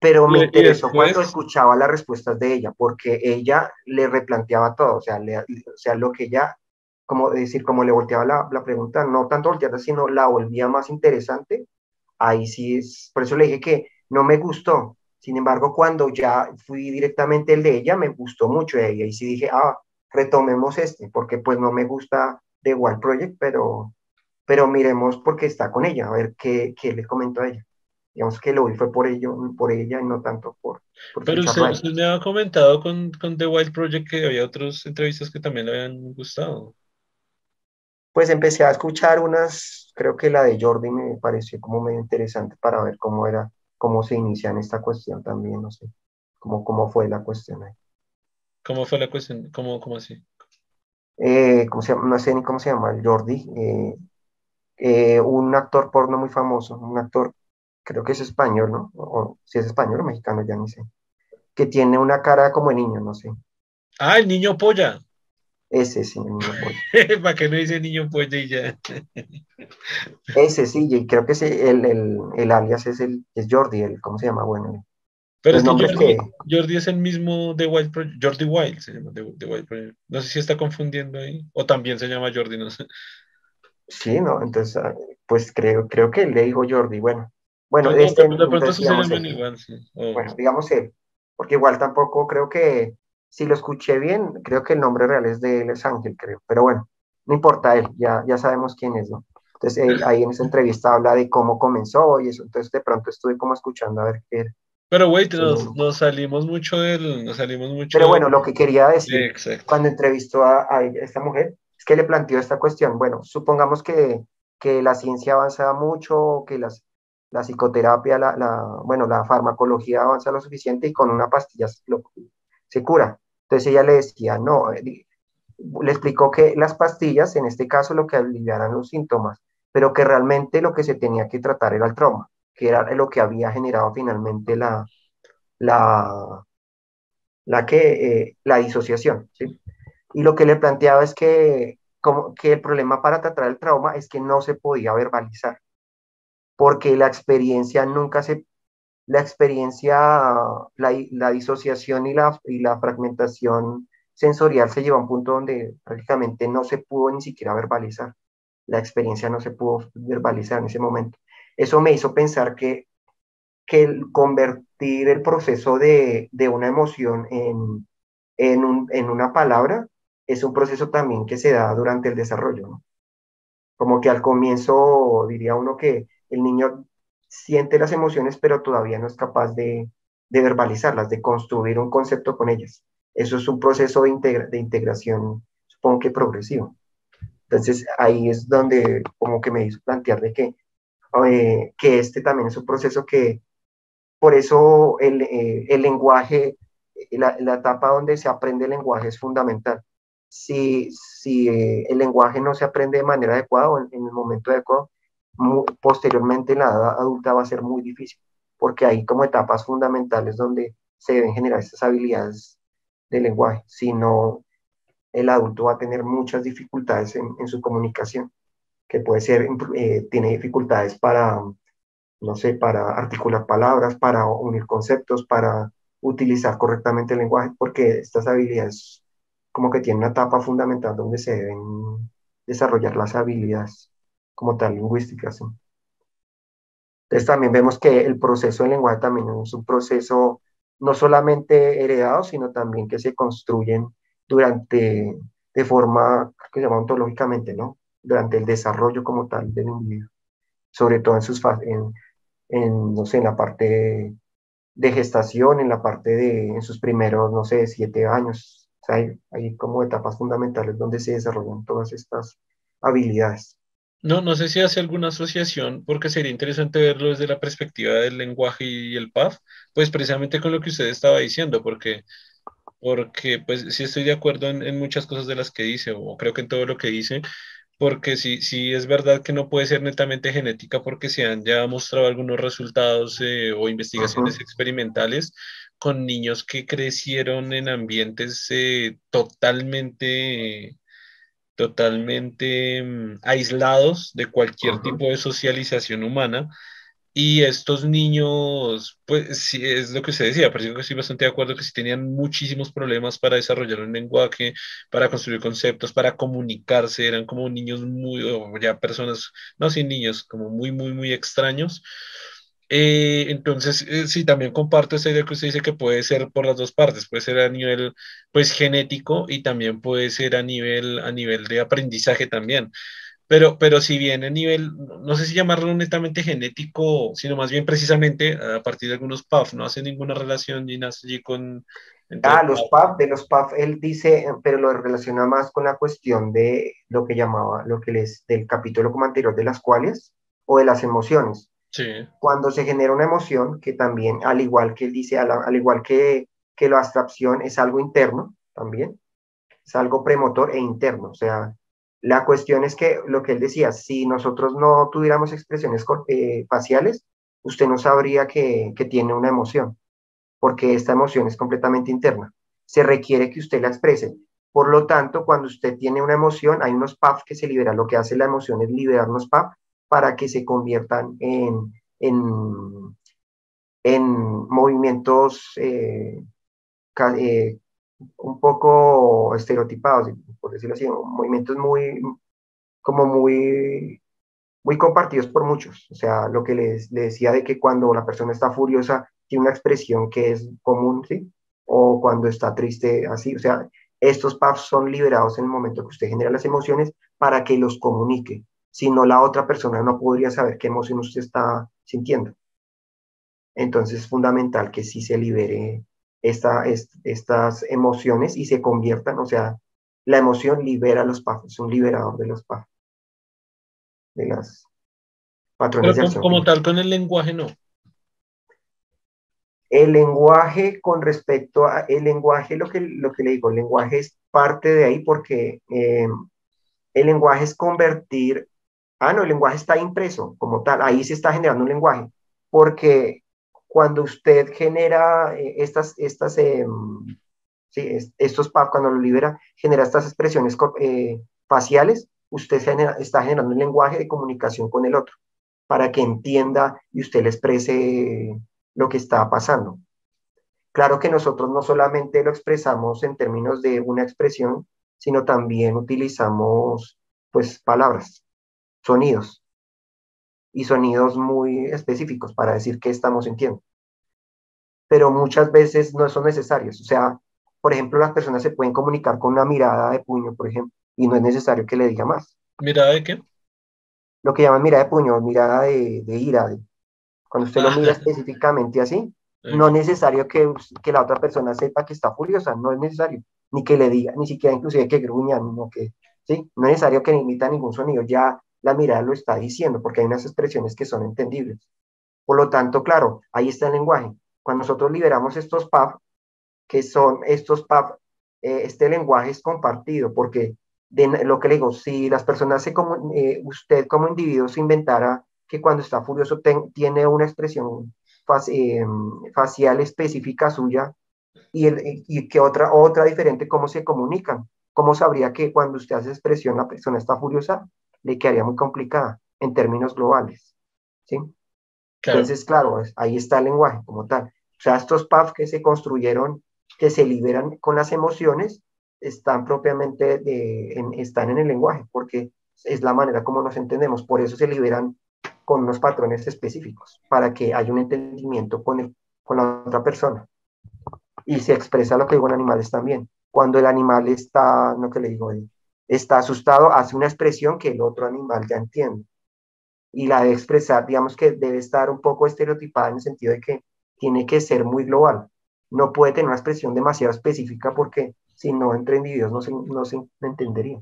pero me interesó después... cuando escuchaba las respuestas de ella, porque ella le replanteaba todo, o sea, le, o sea lo que ella, como decir, como le volteaba la, la pregunta, no tanto volteada, sino la volvía más interesante, ahí sí es, por eso le dije que no me gustó, sin embargo, cuando ya fui directamente el de ella, me gustó mucho de ella, y sí dije, ah, retomemos este, porque pues no me gusta The Wild Project, pero, pero miremos porque está con ella, a ver qué, qué le comentó a ella. Digamos que lo vi fue por ello, por ella y no tanto por... Pero usted, me ha comentado con, con The Wild Project que había otras entrevistas que también le habían gustado. Pues empecé a escuchar unas, creo que la de Jordi me pareció como medio interesante para ver cómo era, cómo se inicia en esta cuestión también, no sé, cómo, cómo fue la cuestión ahí. ¿Cómo fue la cuestión? ¿Cómo, cómo así? Eh, ¿cómo se llama? No sé ni cómo se llama, Jordi, eh, eh, un actor porno muy famoso, un actor, creo que es español, ¿no? O, si es español o mexicano, ya ni sé, que tiene una cara como de niño, no sé. Ah, el niño polla. Ese sí, el niño polla. ¿Para qué no dice niño polla y ya? Ese sí, y creo que el, el, el, alias es, el, es Jordi, el, ¿cómo se llama? Bueno, pero es que Jordi, es el mismo de Wild Project, Jordi Wild se llama de, Wild Project. No sé si está confundiendo ahí, o también se llama Jordi, no sé. Sí, no, entonces, ah, pues creo, creo que le dijo Jordi, bueno. Bueno, este, se llaman igual, sí. Bueno, digamos él, porque igual tampoco creo que, si lo escuché bien, creo que el nombre real es de él, es Ángel, creo, pero bueno, no importa él, ya, ya sabemos quién es, ¿no? Entonces, él, ahí en esa entrevista habla de cómo comenzó y eso, entonces de pronto estuve como escuchando a ver qué era. Pero, güey, nos, salimos mucho del. Nos salimos mucho Pero bueno, lo que quería decir cuando entrevistó a, esta mujer es que le planteó esta cuestión. Bueno, supongamos que, que la ciencia avanza mucho, que las, la psicoterapia, la, bueno, la farmacología avanza lo suficiente y con una pastilla se cura. Entonces ella le decía, no, eh, le explicó que las pastillas, en este caso, lo que aliviaran los síntomas, pero que realmente lo que se tenía que tratar era el trauma que era lo que había generado finalmente la, la, la, que, eh, la disociación. ¿sí? Y lo que le planteaba es que, como, que el problema para tratar el trauma es que no se podía verbalizar, porque la experiencia nunca se... La experiencia, la, la disociación y la, y la fragmentación sensorial se llevó a un punto donde prácticamente no se pudo ni siquiera verbalizar. La experiencia no se pudo verbalizar en ese momento. Eso me hizo pensar que, que el convertir el proceso de, de una emoción en, en, un, en, una palabra es un proceso también que se da durante el desarrollo. ¿no? Como que al comienzo diría uno que el niño siente las emociones, pero todavía no es capaz de, verbalizarlas, de construir un concepto con ellas. Eso es un proceso de, integración, supongo que progresivo. Entonces ahí es donde como que me hizo plantear de que eh, que este también es un proceso que, por eso el, eh, lenguaje, la, la, etapa donde se aprende el lenguaje es fundamental. Si, si eh, el lenguaje no se aprende de manera adecuada o en, el momento adecuado, posteriormente en la edad adulta va a ser muy difícil, porque hay como etapas fundamentales donde se deben generar estas habilidades del lenguaje. Si no, el adulto va a tener muchas dificultades en, en su comunicación que puede ser, eh, tiene dificultades para, no sé, para articular palabras, para unir conceptos, para utilizar correctamente el lenguaje, porque estas habilidades como que tienen una etapa fundamental donde se deben desarrollar las habilidades como tal lingüísticas. Entonces también vemos que el proceso del lenguaje también es un proceso no solamente heredado, sino también que se construyen durante, de forma, que se llama ontológicamente, ¿no? durante el desarrollo como tal del individuo, sobre todo en, sus, en, en, no sé, en la parte de gestación, en la parte de, en sus primeros, no sé, siete años. hay, hay como etapas fundamentales donde se desarrollan todas estas habilidades. No, no sé si hace alguna asociación, porque sería interesante verlo desde la perspectiva del lenguaje y el PAF, pues precisamente con lo que usted estaba diciendo, porque, porque pues sí estoy de acuerdo en, en muchas cosas de las que dice, o creo que en todo lo que dice, porque sí, sí es verdad que no puede ser netamente genética porque se han ya mostrado algunos resultados eh, o investigaciones experimentales con niños que crecieron en ambientes eh, totalmente, totalmente mm, aislados de cualquier tipo de socialización humana y estos niños, pues sí, es lo que usted decía, pero yo que estoy bastante de acuerdo que sí tenían muchísimos problemas para desarrollar un lenguaje, para construir conceptos, para comunicarse, eran como niños muy, o ya personas, no sin niños, como muy, muy, muy extraños. Eh, entonces, eh, sí, también comparto esta idea que usted dice que puede ser por las dos partes, puede ser a nivel, pues, genético y también puede ser a nivel, a nivel de aprendizaje también Pero, pero si bien a nivel, no sé si llamarlo netamente genético, sino más bien precisamente a partir de algunos PAF, no hace ninguna relación allí con... Ah, los PAF, de los PAF, él dice, pero lo relaciona más con la cuestión de lo que llamaba, lo que les, del capítulo como anterior de las cuales, o de las emociones. Sí. Cuando se genera una emoción, que también, al igual que él dice, al, igual que, que la abstracción es algo interno también, es algo premotor e interno, o sea, la cuestión es que lo que él decía, si nosotros no tuviéramos expresiones eh, faciales, usted no sabría que, tiene una emoción, porque esta emoción es completamente interna. Se requiere que usted la exprese. Por lo tanto, cuando usted tiene una emoción, hay unos PAF que se liberan. Lo que hace la emoción es liberar unos PAF para que se conviertan en, en, movimientos eh, eh, un poco estereotipados, por decirlo así, movimientos muy, como muy, muy compartidos por muchos. O sea, lo que les, decía de que cuando la persona está furiosa tiene una expresión que es común, ¿sí? O cuando está triste, así. O sea, estos puffs son liberados en el momento que usted genera las emociones para que los comunique. Si no, la otra persona no podría saber qué emoción usted está sintiendo. Entonces es fundamental que sí se libere esta, estas emociones y se conviertan, o sea, la emoción libera los pafos, es un liberador de los pafos, de las patrones. Como tal, con el lenguaje no. El lenguaje con respecto a el lenguaje, lo que, lo que le digo, el lenguaje es parte de ahí porque eh, el lenguaje es convertir, ah, no, el lenguaje está impreso como tal, ahí se está generando un lenguaje, porque cuando usted genera eh, estas, estas eh, sí, estos cuando lo libera, genera estas expresiones eh, faciales, usted está generando un lenguaje de comunicación con el otro para que entienda y usted le exprese lo que está pasando. Claro que nosotros no solamente lo expresamos en términos de una expresión, sino también utilizamos pues palabras, sonidos y sonidos muy específicos para decir qué estamos sintiendo. Pero muchas veces no son necesarios. O sea, por ejemplo, las personas se pueden comunicar con una mirada de puño, por ejemplo, y no es necesario que le diga más. ¿Mirada de qué? Lo que llaman mirada de puño, mirada de, ira. cuando usted lo ah. mira específicamente así, no es necesario que, que la otra persona sepa que está furiosa, no es necesario, ni que le diga, ni siquiera inclusive que gruña, no que, ¿sí? No es necesario que emita ningún sonido, ya la mirada lo está diciendo, porque hay unas expresiones que son entendibles. Por lo tanto, claro, ahí está el lenguaje. Cuando nosotros liberamos estos PAF, que son estos PAF, eh, este lenguaje es compartido, porque de lo que le digo, si las personas, se como, eh, usted como individuo se inventara que cuando está furioso tiene una expresión eh, facial específica suya y, el, y que otra, otra diferente, ¿cómo se comunican? ¿Cómo sabría que cuando usted hace expresión la persona está furiosa? Le quedaría muy complicada en términos globales. ¿sí? Entonces, claro, ahí está el lenguaje como tal. O sea, estos PAF que se construyeron, que se liberan con las emociones, están propiamente de, en, están en el lenguaje, porque es la manera como nos entendemos. Por eso se liberan con unos patrones específicos, para que haya un entendimiento con, el, con la otra persona. Y se expresa lo que digo en animales también. Cuando el animal está, no que le digo, está asustado, hace una expresión que el otro animal ya entiende. Y la de expresar, digamos que debe estar un poco estereotipada en el sentido de que tiene que ser muy global. No puede tener una expresión demasiado específica porque si no, entre individuos no se, no se entendería.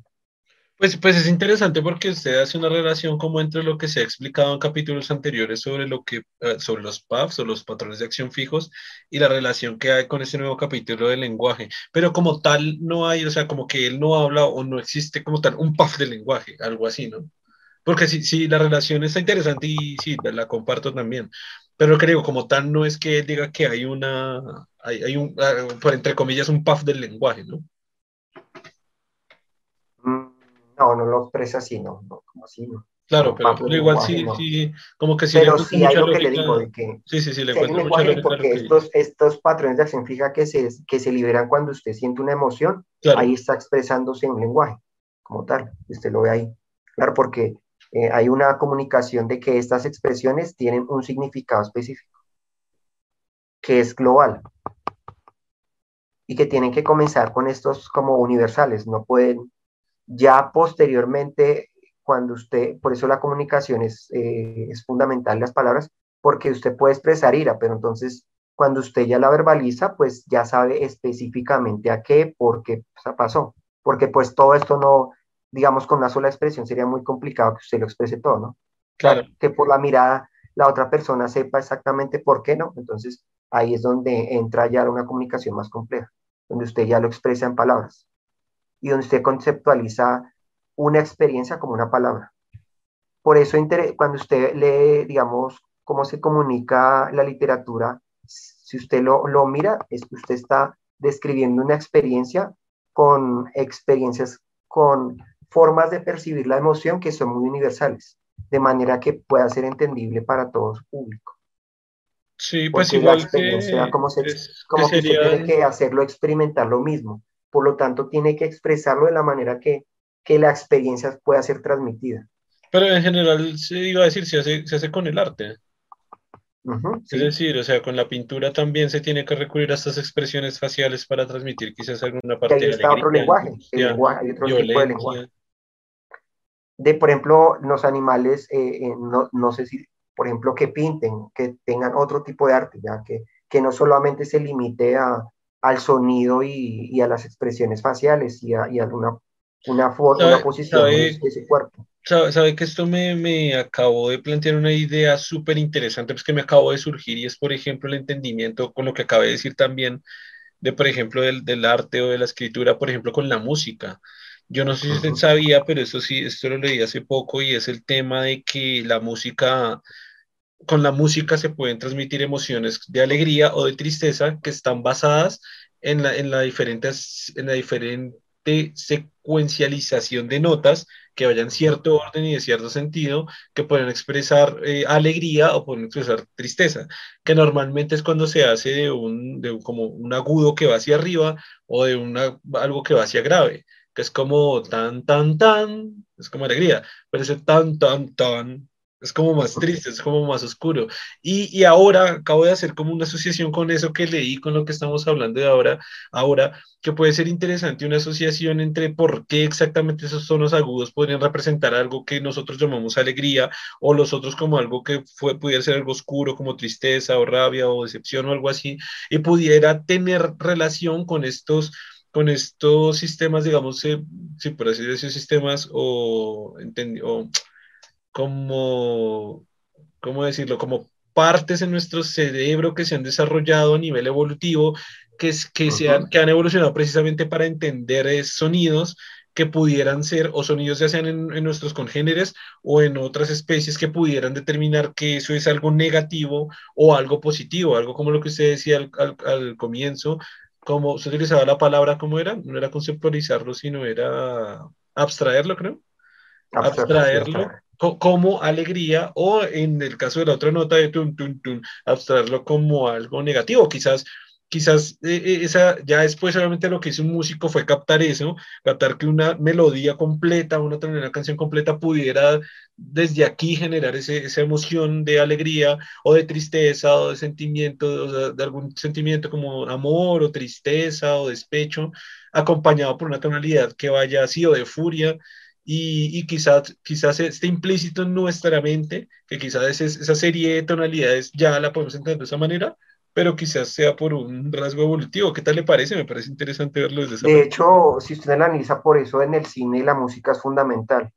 Pues, pues es interesante porque usted hace una relación como entre lo que se ha explicado en capítulos anteriores sobre lo que eh, sobre los PAFs o los patrones de acción fijos y la relación que hay con este nuevo capítulo del lenguaje. Pero como tal no hay, o sea, como que él no habla o no existe como tal un PAF de lenguaje, algo así, ¿no? Porque sí, sí, la relación está interesante y sí, la comparto también. Pero creo, como tal, no es que él diga que hay una, hay, hay un, ah, por entre comillas, un PAF del lenguaje, ¿no? No, no lo expresa así, no, no como así, no. Claro, pero, igual sí, sí, como que sí. Pero sí hay lo que le digo, de que sí, sí, sí, le mucha lógica Porque estos, estos patrones de acción fija que se, que se liberan cuando usted siente una emoción, ahí está expresándose en un lenguaje, como tal, usted lo ve ahí. Claro, porque eh, hay una comunicación de que estas expresiones tienen un significado específico, que es global, y que tienen que comenzar con estos como universales, no pueden ya posteriormente, cuando usted, por eso la comunicación es, eh, es fundamental, las palabras, porque usted puede expresar ira, pero entonces cuando usted ya la verbaliza, pues ya sabe específicamente a qué, por qué pasó, porque pues todo esto no, digamos, con una sola expresión sería muy complicado que usted lo exprese todo, ¿no? Claro. Que por la mirada la otra persona sepa exactamente por qué no. Entonces ahí es donde entra ya una comunicación más compleja, donde usted ya lo expresa en palabras y donde usted conceptualiza una experiencia como una palabra. Por eso cuando usted lee, digamos, cómo se comunica la literatura, si usted lo, lo mira, es que usted está describiendo una experiencia con experiencias, con formas de percibir la emoción que son muy universales, de manera que pueda ser entendible para todos público. Sí, pues igual que, como, se, como que, tiene que hacerlo experimentar lo mismo. Por lo tanto, tiene que expresarlo de la manera que, que la experiencia pueda ser transmitida. Pero en general, se iba a decir, se hace, se hace con el arte. Es decir, o sea, con la pintura también se tiene que recurrir a estas expresiones faciales para transmitir quizás alguna parte de está otro lenguaje, el lenguaje, hay otro tipo de lenguaje. De, por ejemplo, los animales, eh, eh, no, no, sé si, por ejemplo, que pinten, que tengan otro tipo de arte, ya que, que no solamente se limite a, al sonido y, y, a las expresiones faciales y a, y a una, una, una posición de ese cuerpo. Sabe, que esto me, me, acabó de plantear una idea súper interesante, pues que me acabó de surgir y es, por ejemplo, el entendimiento con lo que acabé de decir también de, por ejemplo, del, del arte o de la escritura, por ejemplo, con la música. Yo no sé si usted sabía, pero eso sí, esto lo leí hace poco y es el tema de que la música, con la música se pueden transmitir emociones de alegría o de tristeza que están basadas en la, en la, diferentes, en la diferente secuencialización de notas que vayan cierto orden y de cierto sentido, que pueden expresar eh, alegría o pueden expresar tristeza, que normalmente es cuando se hace de un, de como un agudo que va hacia arriba o de una, algo que va hacia grave, que es como tan, tan, tan, es como alegría, pero ese tan, tan, tan es como más triste, es como más oscuro. Y, y, ahora acabo de hacer como una asociación con eso que leí, con lo que estamos hablando de ahora, ahora, que puede ser interesante una asociación entre por qué exactamente esos tonos agudos podrían representar algo que nosotros llamamos alegría, o los otros como algo que fue, pudiera ser algo oscuro, como tristeza o rabia o decepción o algo así, y pudiera tener relación con estos con estos sistemas, digamos, eh, si por así decirlo, sistemas o, o como, ¿cómo decirlo? Como partes en nuestro cerebro que se han desarrollado a nivel evolutivo, que, es, que, se han, que han evolucionado precisamente para entender sonidos que pudieran ser, o sonidos ya sean en, en, nuestros congéneres o en otras especies que pudieran determinar que eso es algo negativo o algo positivo, algo como lo que usted decía al, al, al comienzo, como se utilizaba la palabra, ¿cómo era? No era conceptualizarlo, sino era abstraerlo, creo. Abstraerlo como alegría o en el caso de la otra nota de tun, tun, tun, abstraerlo como algo negativo. Quizás, quizás eh, eh, esa, ya después solamente lo que hizo un músico fue captar eso, captar que una melodía completa, una, una canción completa pudiera desde aquí generar ese, esa emoción de alegría o de tristeza o de sentimiento, de algún sentimiento como amor o tristeza o despecho, acompañado por una tonalidad que vaya así o de furia y, quizás, quizás esté implícito en nuestra mente, que quizás esa serie de tonalidades ya la podemos entender de esa manera, pero quizás sea por un rasgo evolutivo. ¿Qué tal le parece? Me parece interesante verlo desde esa De hecho, si usted analiza por eso en el cine la música es fundamental,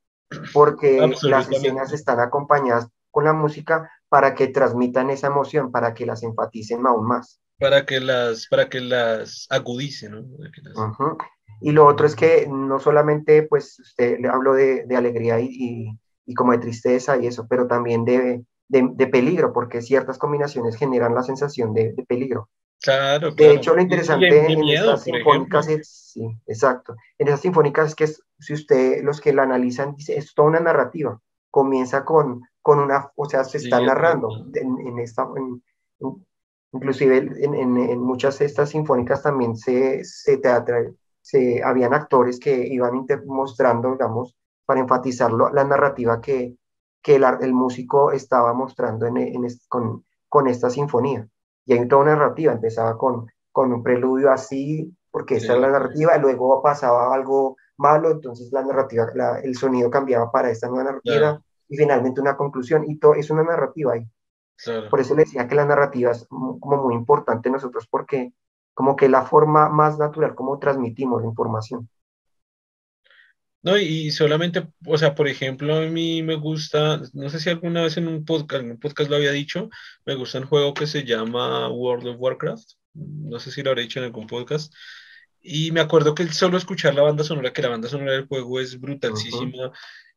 porque las escenas están acompañadas con la música para que transmitan esa emoción, para que las enfaticen aún más. Para que las, para que las agudicen, ¿no? Y lo otro es que no solamente, pues, usted le hablo de, de alegría y, y, como de tristeza y eso, pero también de, de, peligro, porque ciertas combinaciones generan la sensación de, peligro. Claro, De hecho, lo interesante en estas sinfónicas es, sí, exacto, en esas sinfónicas es que si usted, los que la analizan, dice, es toda una narrativa, comienza con, con una, o sea, se está narrando en, en esta, inclusive en, en, muchas de estas sinfónicas también se, se teatra, se, habían actores que iban mostrando, digamos, para enfatizar la narrativa que, que el, el, músico estaba mostrando en, en con, con, esta sinfonía. Y hay toda una narrativa, empezaba con, con un preludio así, porque esa es la narrativa, y luego pasaba algo malo, entonces la narrativa, el sonido cambiaba para esta nueva narrativa y finalmente una conclusión y todo es una narrativa ahí. Por eso le decía que la narrativa es como muy importante nosotros porque como que la forma más natural como transmitimos la información. No, y solamente, o sea, por ejemplo, a mí me gusta, no sé si alguna vez en un podcast, en un podcast lo había dicho, me gusta un juego que se llama World of Warcraft, no sé si lo habré dicho en algún podcast, y me acuerdo que solo escuchar la banda sonora, que la banda sonora del juego es brutalísima,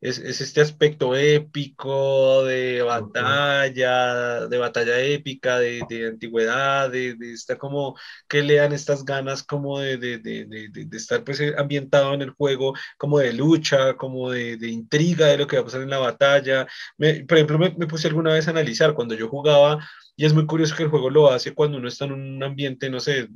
es, este aspecto épico de batalla, de batalla épica, de, antigüedad, de, estar como que lean estas ganas como de, de, estar pues ambientado en el juego, como de lucha, como de, intriga de lo que va a pasar en la batalla. por ejemplo, me, me puse alguna vez a analizar cuando yo jugaba, y es muy curioso que el juego lo hace cuando uno está en un ambiente, no sé,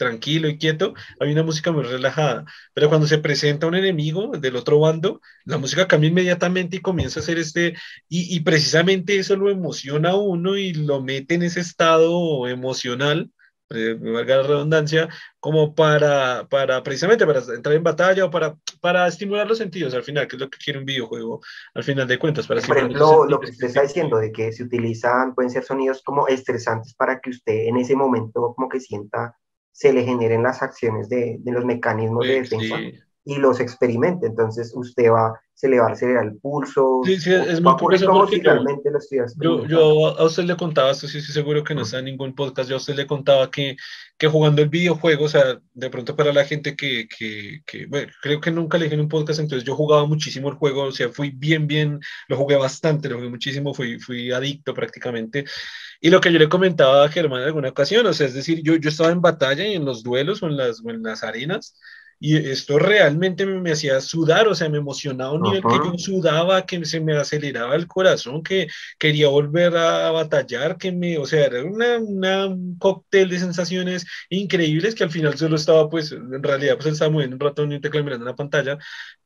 tranquilo y quieto, hay una música muy relajada. Pero cuando se presenta un enemigo del otro bando, la música cambia inmediatamente y comienza a ser este, y, precisamente eso lo emociona a uno y lo mete en ese estado emocional, me valga la redundancia, como para, para precisamente para entrar en batalla o para, para estimular los sentidos al final, que es lo que quiere un videojuego al final de cuentas. Para Por ejemplo, lo que usted está diciendo de que se utilizan, pueden ser sonidos como estresantes para que usted en ese momento como que sienta se le generen las acciones de, de los mecanismos de defensa y los experimente. Entonces usted va, se le va a acelerar el pulso. Sí, sí, es muy curioso como si realmente lo yo, yo, a usted le contaba, esto sí estoy seguro que no está en ningún podcast, yo a usted le contaba que, que jugando el videojuego, o sea, de pronto para la gente que, que, que bueno, creo que nunca le dije en un podcast, entonces yo jugaba muchísimo el juego, o sea, fui bien, bien, lo jugué bastante, lo jugué muchísimo, fui, fui adicto prácticamente. Y lo que yo le comentaba a Germán en alguna ocasión, o sea, es decir, yo, yo estaba en batalla y en los duelos o en las, o en las arenas, y esto realmente me, hacía sudar, o sea, me emocionaba un nivel que yo sudaba, que se me aceleraba el corazón, que quería volver a batallar, que me, o sea, era una, un cóctel de sensaciones increíbles que al final solo estaba, pues, en realidad, pues, estaba moviendo un ratón y un teclado mirando la pantalla,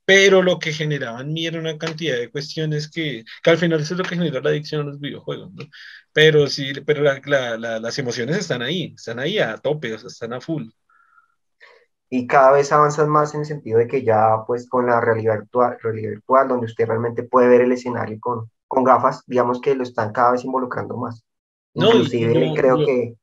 pero lo que generaba en mí era una cantidad de cuestiones que, que al final eso es lo que genera la adicción a los videojuegos, ¿no? Pero sí, pero las emociones están ahí, están ahí a tope, o sea, están a full y cada vez avanzan más en el sentido de que ya pues con la realidad virtual, realidad virtual donde usted realmente puede ver el escenario con, con gafas, digamos que lo están cada vez involucrando más. No, Inclusive creo que...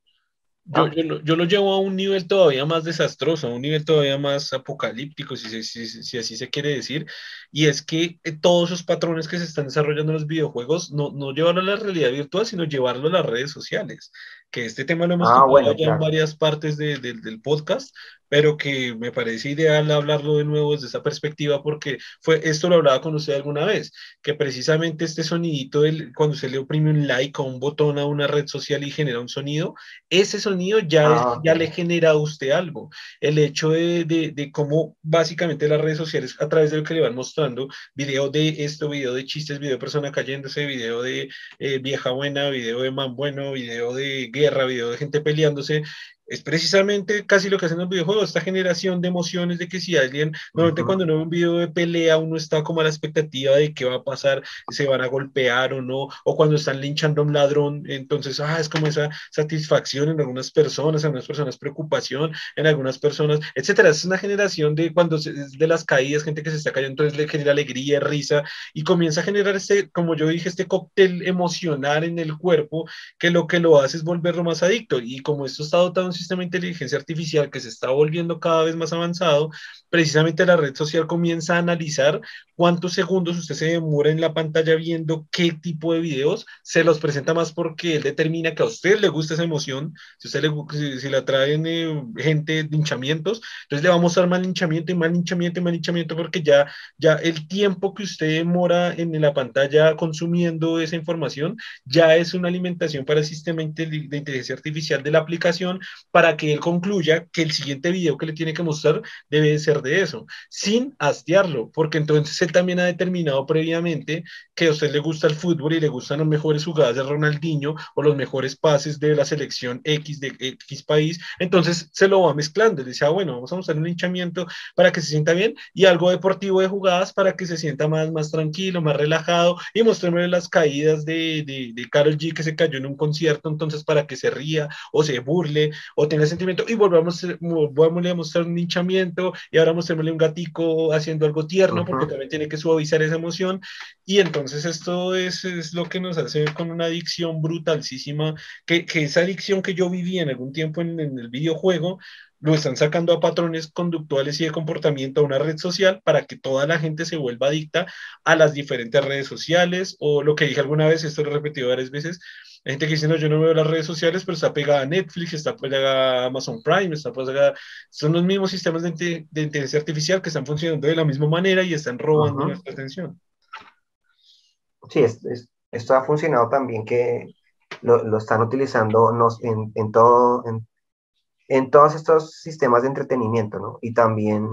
Yo, yo, lo, yo, lo llevo a un nivel todavía más desastroso, a un nivel todavía más apocalíptico, si, si, si, así se quiere decir, y es que eh, todos esos patrones que se están desarrollando en los videojuegos, no, no llevarlo a la realidad virtual, sino llevarlo a las redes sociales, que este tema lo hemos ah, tocado ya en varias partes de, del podcast, pero que me parece ideal hablarlo de nuevo desde esa perspectiva porque fue esto lo hablaba con usted alguna vez, que precisamente este sonidito del, cuando se le oprime un like o un botón a una red social y genera un sonido, ese sonido ya, ah, ya le genera a usted algo. El hecho de, de, de, cómo básicamente las redes sociales a través de lo que le van mostrando, video de esto, video de chistes, video de persona cayéndose, video de eh, vieja buena, video de man bueno, video de guerra, video de gente peleándose, es precisamente casi lo que hacen los videojuegos, esta generación de emociones de que si alguien, normalmente cuando uno ve un video de pelea, uno está como a la expectativa de qué va a pasar, se van a golpear o no, o cuando están linchando a un ladrón, entonces, ah, es como esa satisfacción en algunas personas, en algunas personas preocupación, en algunas personas, etcétera. Es una generación de cuando de las caídas, gente que se está cayendo, entonces le genera alegría, risa, y comienza a generar este, como yo dije, este cóctel emocional en el cuerpo, que lo que lo hace es volverlo más adicto, y como esto está dotado sistema de inteligencia artificial que se está volviendo cada vez más avanzado, precisamente la red social comienza a analizar cuántos segundos usted se demora en la pantalla viendo qué tipo de videos, se los presenta más porque él determina que a usted le gusta esa emoción, si usted le si, le atraen eh, gente linchamientos, entonces le va a mostrar más linchamiento y más linchamiento y más linchamiento porque ya, ya el tiempo que usted demora en la pantalla consumiendo esa información ya es una alimentación para el sistema de inteligencia artificial de la aplicación para que él concluya que el siguiente video que le tiene que mostrar debe ser de eso, sin hastiarlo, porque entonces él también ha determinado previamente que a usted le gusta el fútbol y le gustan las mejores jugadas de Ronaldinho o los mejores pases de la selección X de X país, entonces se lo va mezclando, dice, ah, bueno, vamos a mostrar un hinchamiento para que se sienta bien y algo deportivo de jugadas para que se sienta más, más tranquilo, más relajado y mostrarme las caídas de, de, de G que se cayó en un concierto, entonces para que se ría o se burle tenga sentimiento y volvamos, volvamos a mostrar un hinchamiento y ahora mostrémosle un gatico haciendo algo tierno porque también tiene que suavizar esa emoción. Y entonces esto es, es lo que nos hace con una adicción brutalísima, que, que esa adicción que yo viví en algún tiempo en, en el videojuego, lo están sacando a patrones conductuales y de comportamiento a una red social para que toda la gente se vuelva adicta a las diferentes redes sociales o lo que dije alguna vez, esto lo he repetido varias veces, hay gente que dice, no, yo no veo las redes sociales, pero está pegada a Netflix, está pegada a Amazon Prime, está pegada... Son los mismos sistemas de, inteligencia artificial que están funcionando de la misma manera y están robando nuestra atención. Sí, esto ha funcionado también que lo, están utilizando en, en, todo, en en todos estos sistemas de entretenimiento, ¿no? Y también...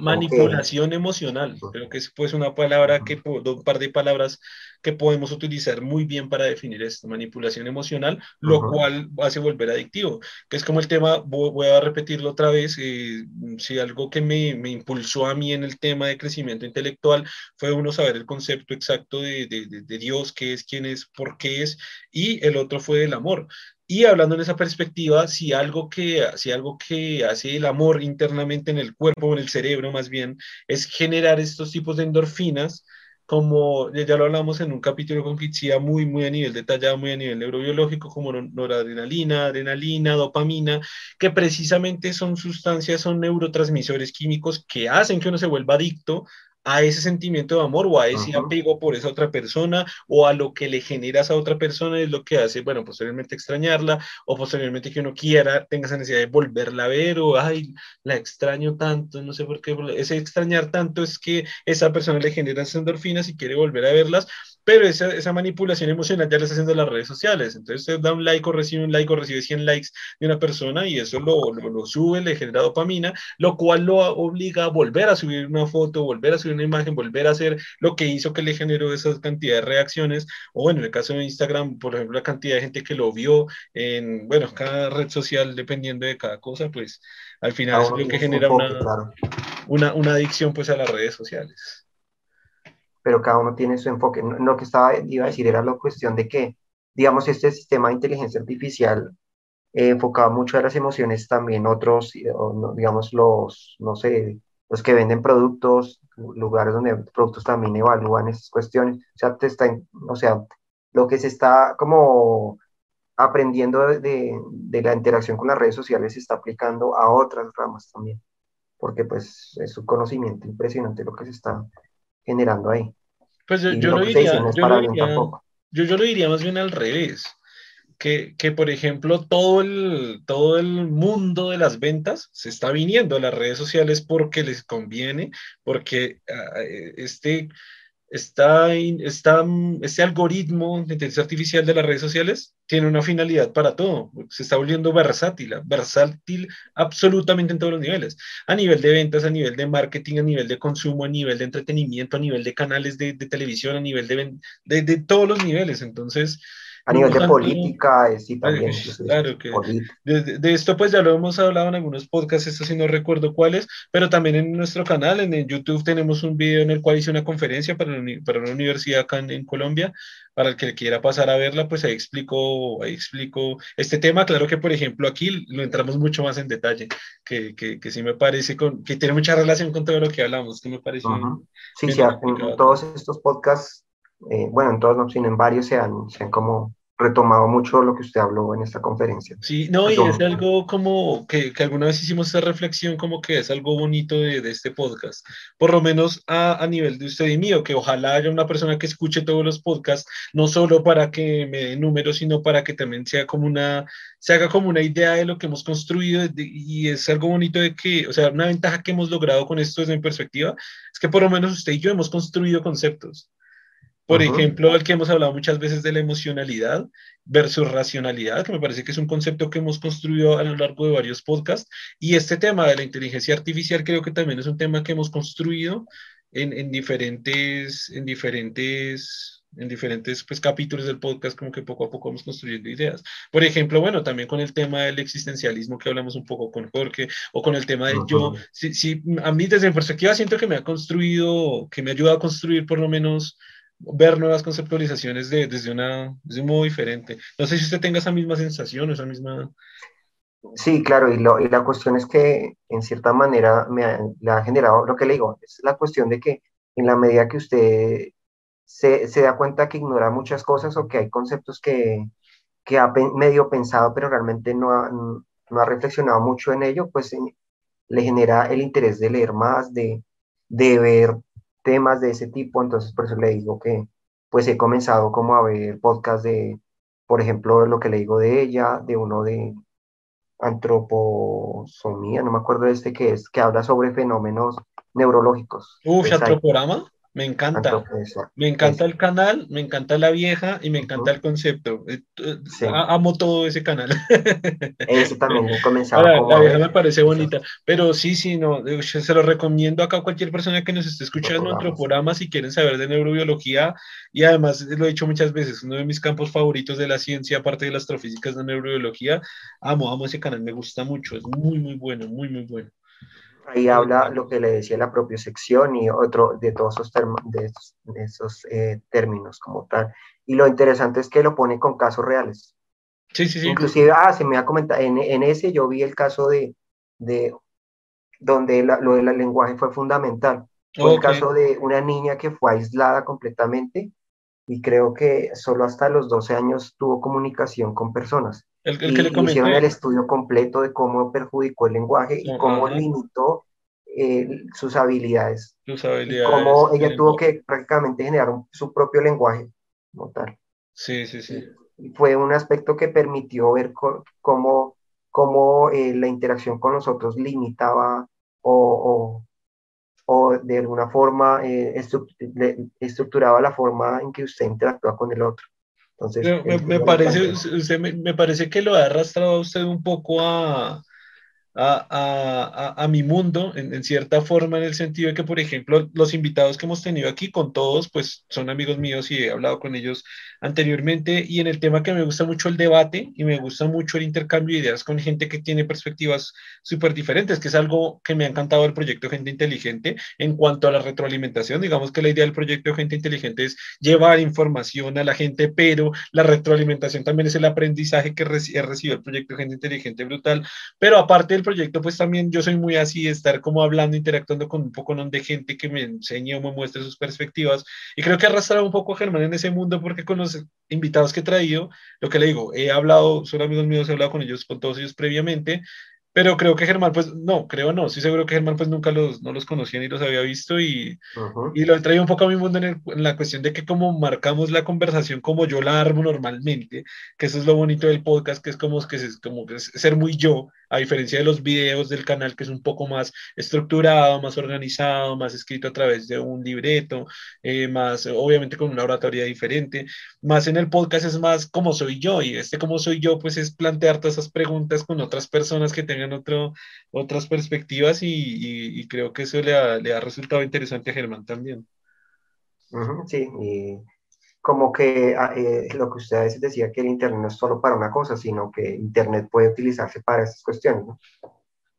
manipulación emocional, creo que es pues una palabra que, un par de palabras que podemos utilizar muy bien para definir esto, manipulación emocional, lo cual hace volver adictivo, que es como el tema, voy, a repetirlo otra vez, eh, si algo que me, me, impulsó a mí en el tema de crecimiento intelectual fue uno saber el concepto exacto de, de, de Dios, qué es, quién es, por qué es, y el otro fue el amor. Y hablando en esa perspectiva, si algo que, si algo que hace el amor internamente en el cuerpo o en el cerebro más bien, es generar estos tipos de endorfinas, como ya lo hablamos en un capítulo con Kitsia muy, muy a nivel detallado, muy a nivel neurobiológico, como noradrenalina, adrenalina, dopamina, que precisamente son sustancias, son neurotransmisores químicos que hacen que uno se vuelva adicto a ese sentimiento de amor o a ese apego por esa otra persona o a lo que le genera a esa otra persona es lo que hace, bueno, posteriormente extrañarla o posteriormente que uno quiera, tenga esa necesidad de volverla a ver o, ay, la extraño tanto, no sé por qué, ese extrañar tanto es que esa persona le genera esas endorfinas y quiere volver a verlas, pero esa, esa manipulación emocional ya la está haciendo las redes sociales. Entonces usted da un like o recibe un like o recibe 100 likes de una persona y eso lo, lo, sube, le genera dopamina, lo cual lo obliga a volver a subir una foto, volver a subir una imagen, volver a hacer lo que hizo que le generó esa cantidad de reacciones. O bueno, en el caso de Instagram, por ejemplo, la cantidad de gente que lo vio en, bueno, cada red social, dependiendo de cada cosa, pues al final es lo que genera una, una, una adicción pues a las redes sociales pero cada uno tiene su enfoque. Lo que estaba, iba a decir era la cuestión de que, digamos, este sistema de inteligencia artificial eh, enfocaba mucho a las emociones, también otros, digamos, los, no sé, los que venden productos, lugares donde productos también evalúan esas cuestiones. O sea, te está, o sea, lo que se está como aprendiendo de, de, la interacción con las redes sociales se está aplicando a otras ramas también, porque pues es un conocimiento impresionante lo que se está generando ahí. Pues yo, lo diría, yo, lo diría yo, yo, lo diría más bien al revés. Que, que, por ejemplo, todo el, todo el mundo de las ventas se está viniendo a las redes sociales porque les conviene, porque ah, este, está, está, este algoritmo de inteligencia artificial de las redes sociales tiene una finalidad para todo. Se está volviendo versátil, versátil absolutamente en todos los niveles. A nivel de ventas, a nivel de marketing, a nivel de consumo, a nivel de entretenimiento, a nivel de canales de, televisión, a nivel de, de, de todos los niveles. Entonces, a nivel de política, eh, sí, también. Claro que de, esto pues ya lo hemos hablado en algunos podcasts, esto sí no recuerdo cuáles, pero también en nuestro canal, en, YouTube, tenemos un video en el cual hice una conferencia para, para una universidad acá en, Colombia, para el que quiera pasar a verla, pues ahí explico, ahí explico este tema. Claro que, por ejemplo, aquí lo entramos mucho más en detalle, que, que, que sí me parece con, que tiene mucha relación con todo lo que hablamos, que me parece. Sí, sí, en, todos estos podcasts, eh, bueno, en todos, no, sino en varios se han, se han como retomado mucho lo que usted habló en esta conferencia. Sí, no, y es algo como que, que, alguna vez hicimos esa reflexión como que es algo bonito de, de este podcast, por lo menos a, a, nivel de usted y mío, que ojalá haya una persona que escuche todos los podcasts, no solo para que me dé números, sino para que también sea como una, se haga como una idea de lo que hemos construido y es algo bonito de que, o sea, una ventaja que hemos logrado con esto desde mi perspectiva, es que por lo menos usted y yo hemos construido conceptos. Por ejemplo, el que hemos hablado muchas veces de la emocionalidad versus racionalidad, que me parece que es un concepto que hemos construido a lo largo de varios podcasts. Y este tema de la inteligencia artificial creo que también es un tema que hemos construido en, en diferentes, en diferentes, en diferentes pues, capítulos del podcast, como que poco a poco vamos construyendo ideas. Por ejemplo, bueno, también con el tema del existencialismo que hablamos un poco con Jorge, o con el tema del yo, sí, sí, a mí desde mi perspectiva siento que me ha construido, que me ha ayudado a construir por lo menos ver nuevas conceptualizaciones de, desde, una, desde un modo diferente. No sé si usted tenga esa misma sensación, esa misma... Sí, claro, y, lo, y la cuestión es que en cierta manera me ha, le ha generado lo que le digo, es la cuestión de que en la medida que usted se, se da cuenta que ignora muchas cosas o que hay conceptos que, que ha medio pensado pero realmente no ha, no ha reflexionado mucho en ello, pues le genera el interés de leer más, de, de ver temas de ese tipo, entonces por eso le digo que pues he comenzado como a ver podcasts de, por ejemplo, lo que le digo de ella, de uno de antroposomía, no me acuerdo de este que es, que habla sobre fenómenos neurológicos. Uf, antroporama. Me encanta. me encanta el canal, me encanta la vieja y me encanta el concepto. Eh, eh, amo todo ese canal. Eso también he comenzado. la vieja me parece bonita. Pero sí, sí, no. Se lo recomiendo acá a cualquier persona que nos esté escuchando otro programa si quieren saber de neurobiología. Y además, lo he dicho muchas veces, uno de mis campos favoritos de la ciencia, aparte de la astrofísica, es la neurobiología. Amo, amo ese canal, me gusta mucho. Es muy, muy bueno, muy, muy bueno. Ahí habla lo que le decía la propia sección y otro de todos esos, de esos, eh, términos como tal. Y lo interesante es que lo pone con casos reales. Sí, sí, sí. Inclusive, ah, se me ha comentado, en, en ese yo vi el caso de, de donde lo del lenguaje fue fundamental. Fue el caso de una niña que fue aislada completamente y creo que solo hasta los 12 años tuvo comunicación con personas. El, que le hicieron el estudio completo de cómo perjudicó el lenguaje y cómo limitó eh, sus habilidades. Sus habilidades. cómo ella tuvo que prácticamente generar su propio lenguaje como tal. Sí, sí, sí. fue un aspecto que permitió ver cómo, cómo eh, la interacción con los otros limitaba o, o de alguna forma eh, estructuraba la forma en que usted interactúa con el otro. Entonces, me, parece, usted me, me, parece que lo ha arrastrado a usted un poco a, a, a, a, mi mundo, en, en, cierta forma, en el sentido de que, por ejemplo, los invitados que hemos tenido aquí con todos, pues son amigos míos y he hablado con ellos anteriormente, y en el tema que me gusta mucho el debate y me gusta mucho el intercambio de ideas con gente que tiene perspectivas súper diferentes, que es algo que me ha encantado el proyecto Gente Inteligente en cuanto a la retroalimentación. Digamos que la idea del proyecto Gente Inteligente es llevar información a la gente, pero la retroalimentación también es el aprendizaje que recibe el proyecto Gente Inteligente brutal, pero aparte del proyecto, pues también yo soy muy así, estar como hablando, interactuando con un poco de gente que me enseñe o me muestre sus perspectivas. Y creo que arrastrado un poco a Germán en ese mundo porque con los invitados que he traído, lo que le digo, he hablado, son amigos míos, he hablado con ellos, con todos ellos previamente, pero creo que Germán, pues no, creo no, sí seguro que Germán pues nunca los, no los conocía ni los había visto y, y lo he traído un poco a mi mundo en, en, la cuestión de que como marcamos la conversación como yo la armo normalmente, que eso es lo bonito del podcast, que es como, que es, como que es ser muy yo, a diferencia de los videos del canal que es un poco más estructurado, más organizado, más escrito a través de un libreto, eh, más obviamente con una oratoria diferente, más en el podcast es más como soy yo y este como soy yo pues es plantear todas esas preguntas con otras personas que tengan otro, otras perspectivas y, y, creo que eso le ha, le ha, resultado interesante a Germán también. sí, y como que ah, eh, lo que usted a veces decía que el Internet no es solo para una cosa, sino que Internet puede utilizarse para esas cuestiones. ¿no?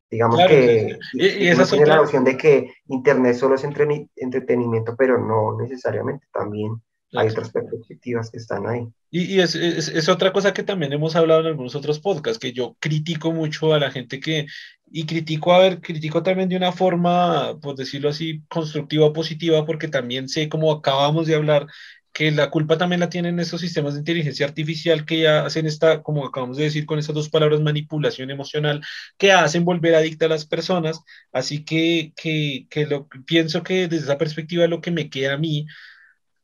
Digamos que y, esa tiene la noción de que Internet solo es entretenimiento, pero no necesariamente también hay otras perspectivas que están ahí. Y, y es, es, es, otra cosa que también hemos hablado en algunos otros podcasts, que yo critico mucho a la gente que, y critico, a ver, critico también de una forma, por decirlo así, constructiva, positiva, porque también sé, como acabamos de hablar, que la culpa también la tienen esos sistemas de inteligencia artificial que ya hacen esta, como acabamos de decir con esas dos palabras, manipulación emocional, que hacen volver adicta a las personas. Así que, que, que lo, pienso que desde esa perspectiva lo que me queda a mí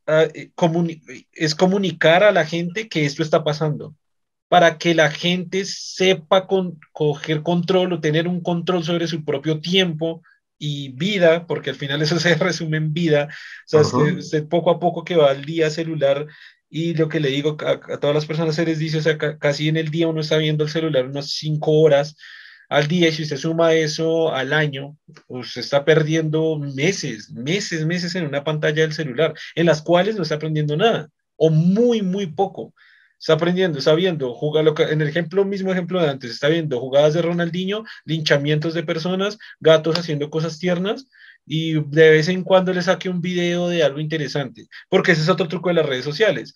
uh, comuni es comunicar a la gente que esto está pasando para que la gente sepa con, coger control o tener un control sobre su propio tiempo, y vida, porque al final eso se resume en vida, o sea, usted, poco a poco que va al día celular y lo que le digo a, todas las personas se les dice, o sea, casi en el día uno está viendo el celular unas cinco horas al día si usted suma eso al año, usted está perdiendo meses, meses, meses en una pantalla del celular, en las cuales no está aprendiendo nada o muy, muy poco está aprendiendo, está viendo, jugar en el ejemplo, mismo ejemplo de antes, está viendo jugadas de Ronaldinho, linchamientos de personas, gatos haciendo cosas tiernas y de vez en cuando le saque un video de algo interesante, porque ese es otro truco de las redes sociales.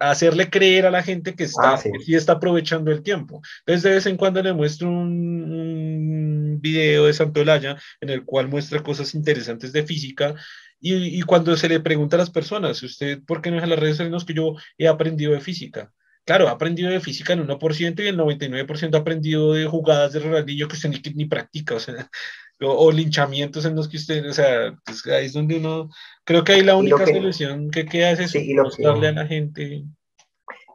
Hacerle creer a la gente que está, ah, sí. está aprovechando el tiempo. Entonces, de vez en cuando le muestro un, video de Santolaya en el cual muestra cosas interesantes de física. Y, cuando se le pregunta a las personas, ¿usted por qué no es a las redes sociales? que yo he aprendido de física. Claro, ha aprendido de física en 1% y el 99% ha aprendido de jugadas de Ronaldinho que usted ni, ni practica, o sea, o, linchamientos en los que usted, o sea, pues ahí es donde uno, creo que ahí la única solución que queda es eso, mostrarle a la gente.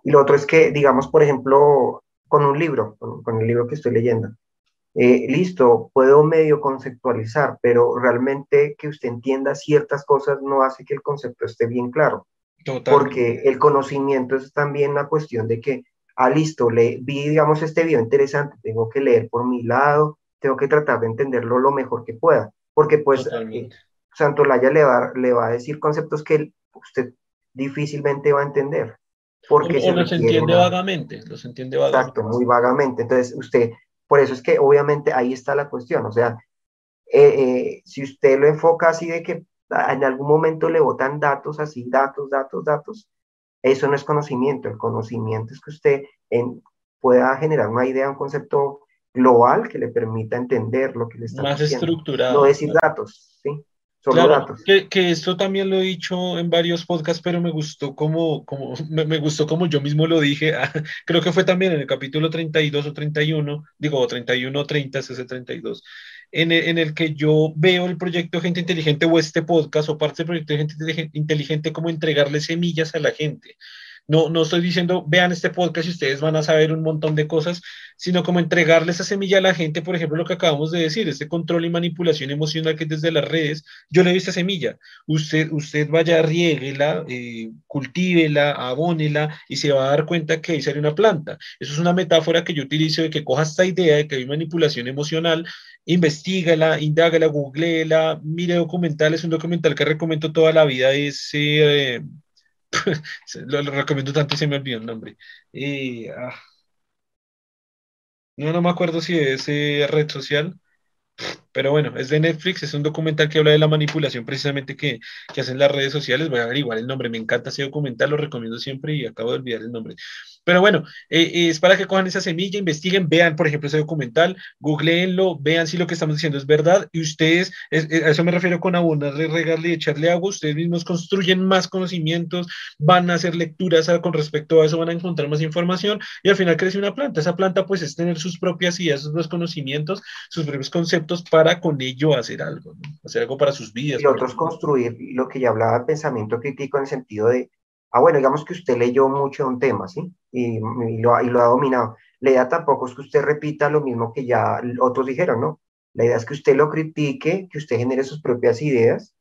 Y lo otro es que, digamos, por ejemplo, con un libro, con, el libro que estoy leyendo, eh, listo, puedo medio conceptualizar, pero realmente que usted entienda ciertas cosas no hace que el concepto esté bien claro. Porque el conocimiento es también una cuestión de que, ah, listo, le, vi, digamos, este video interesante, tengo que leer por mi lado, tengo que tratar de entenderlo lo mejor que pueda, porque pues eh, Santolaya le va, le va a decir conceptos que usted difícilmente va a entender. Porque o, los entiende vagamente, los entiende vagamente. Exacto, muy vagamente. Entonces, usted, por eso es que obviamente ahí está la cuestión, o sea, eh, eh, si usted lo enfoca así de que en algún momento le botan datos así, datos, datos, datos. Eso no es conocimiento. El conocimiento es que usted en, pueda generar una idea, un concepto global que le permita entender lo que le está Más estructurado. No decir datos, ¿sí? Solo datos. Que, que, esto también lo he dicho en varios podcasts, pero me gustó como, como, me, gustó como yo mismo lo dije. Creo que fue también en el capítulo 32 o 31, digo 31 o 30, ese 32 en el, en el, que yo veo el proyecto Gente Inteligente o este podcast o parte del proyecto Gente Inteligente como entregarle semillas a la gente. No, no estoy diciendo, vean este podcast y ustedes van a saber un montón de cosas, sino como entregarle esa semilla a la gente, por ejemplo, lo que acabamos de decir, este control y manipulación emocional que desde las redes, yo le doy esta semilla, usted, usted vaya, rieguela, eh, cultívela, abónela y se va a dar cuenta que ahí sale una planta. Eso es una metáfora que yo utilizo de que coja esta idea de que hay manipulación emocional, investigala, indágala, googleela, mire documentales, un documental que recomiendo toda la vida es... Eh, lo, recomiendo tanto y se me olvidó el nombre. Ah, no, no me acuerdo si es eh, red social, pero bueno, es de Netflix, es un documental que habla de la manipulación precisamente que, que hacen las redes sociales. Voy a averiguar el nombre, me encanta ese documental, lo recomiendo siempre y acabo de olvidar el nombre. Pero bueno, eh, es para que cojan esa semilla, investiguen, vean, por ejemplo, ese documental, googleenlo, vean si lo que estamos diciendo es verdad y ustedes, a eso me refiero con abonarle, regarle y echarle agua, ustedes mismos construyen más conocimientos, van a hacer lecturas con respecto a eso, van a encontrar más información y al final crece una planta. Esa planta pues es tener sus propias ideas, sus propios conocimientos, sus propios conceptos para con ello hacer algo, hacer algo para sus vidas. Y otros construir lo que ya hablaba el pensamiento crítico en el sentido de ah, bueno, digamos que usted leyó mucho un tema, ¿sí? Y, lo, y, lo, ha dominado. La idea tampoco es que usted repita lo mismo que ya otros dijeron, ¿no? La idea es que usted lo critique, que usted genere sus propias ideas.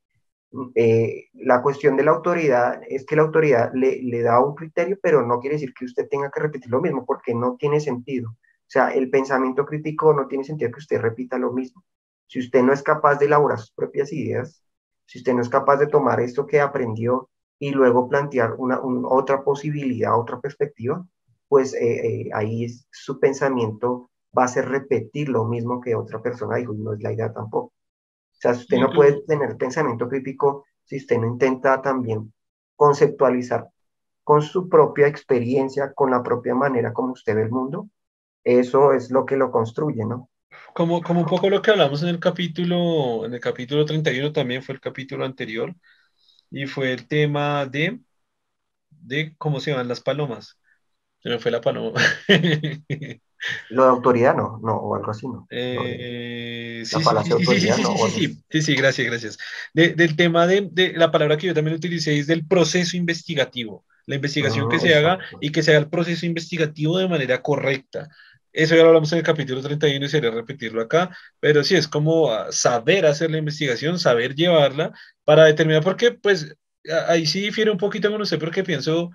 Eh, la cuestión de la autoridad es que la autoridad le, le da un criterio, pero no quiere decir que usted tenga que repetir lo mismo, porque no tiene sentido. O sea, el pensamiento crítico no tiene sentido que usted repita lo mismo. Si usted no es capaz de elaborar sus propias ideas, si usted no es capaz de tomar esto que aprendió y luego plantear una, otra posibilidad, otra perspectiva, pues eh, eh, ahí su pensamiento va a ser repetir lo mismo que otra persona dijo y no es la idea tampoco. O sea, usted no puede tener pensamiento crítico si usted no intenta también conceptualizar con su propia experiencia, con la propia manera como usted ve el mundo, eso es lo que lo construye, ¿no? Como, como un poco lo que hablamos en el capítulo, en el capítulo 31 también fue el capítulo anterior, y fue el tema de, de cómo se llaman las palomas. Se me fue la paloma. Lo de autoridad, no, no, o algo así, ¿no? Eh, sí, sí, sí, sí, gracias, gracias. del tema de, de, la palabra que yo también utilicé es del proceso investigativo, la investigación que ah, se haga y que se haga el proceso investigativo de manera correcta. Eso ya lo hablamos en el capítulo 31 y sería repetirlo acá, pero sí es como ah, saber hacer la investigación, saber llevarla para determinar, porque pues ahí sí difiere un poquito con usted, porque pienso,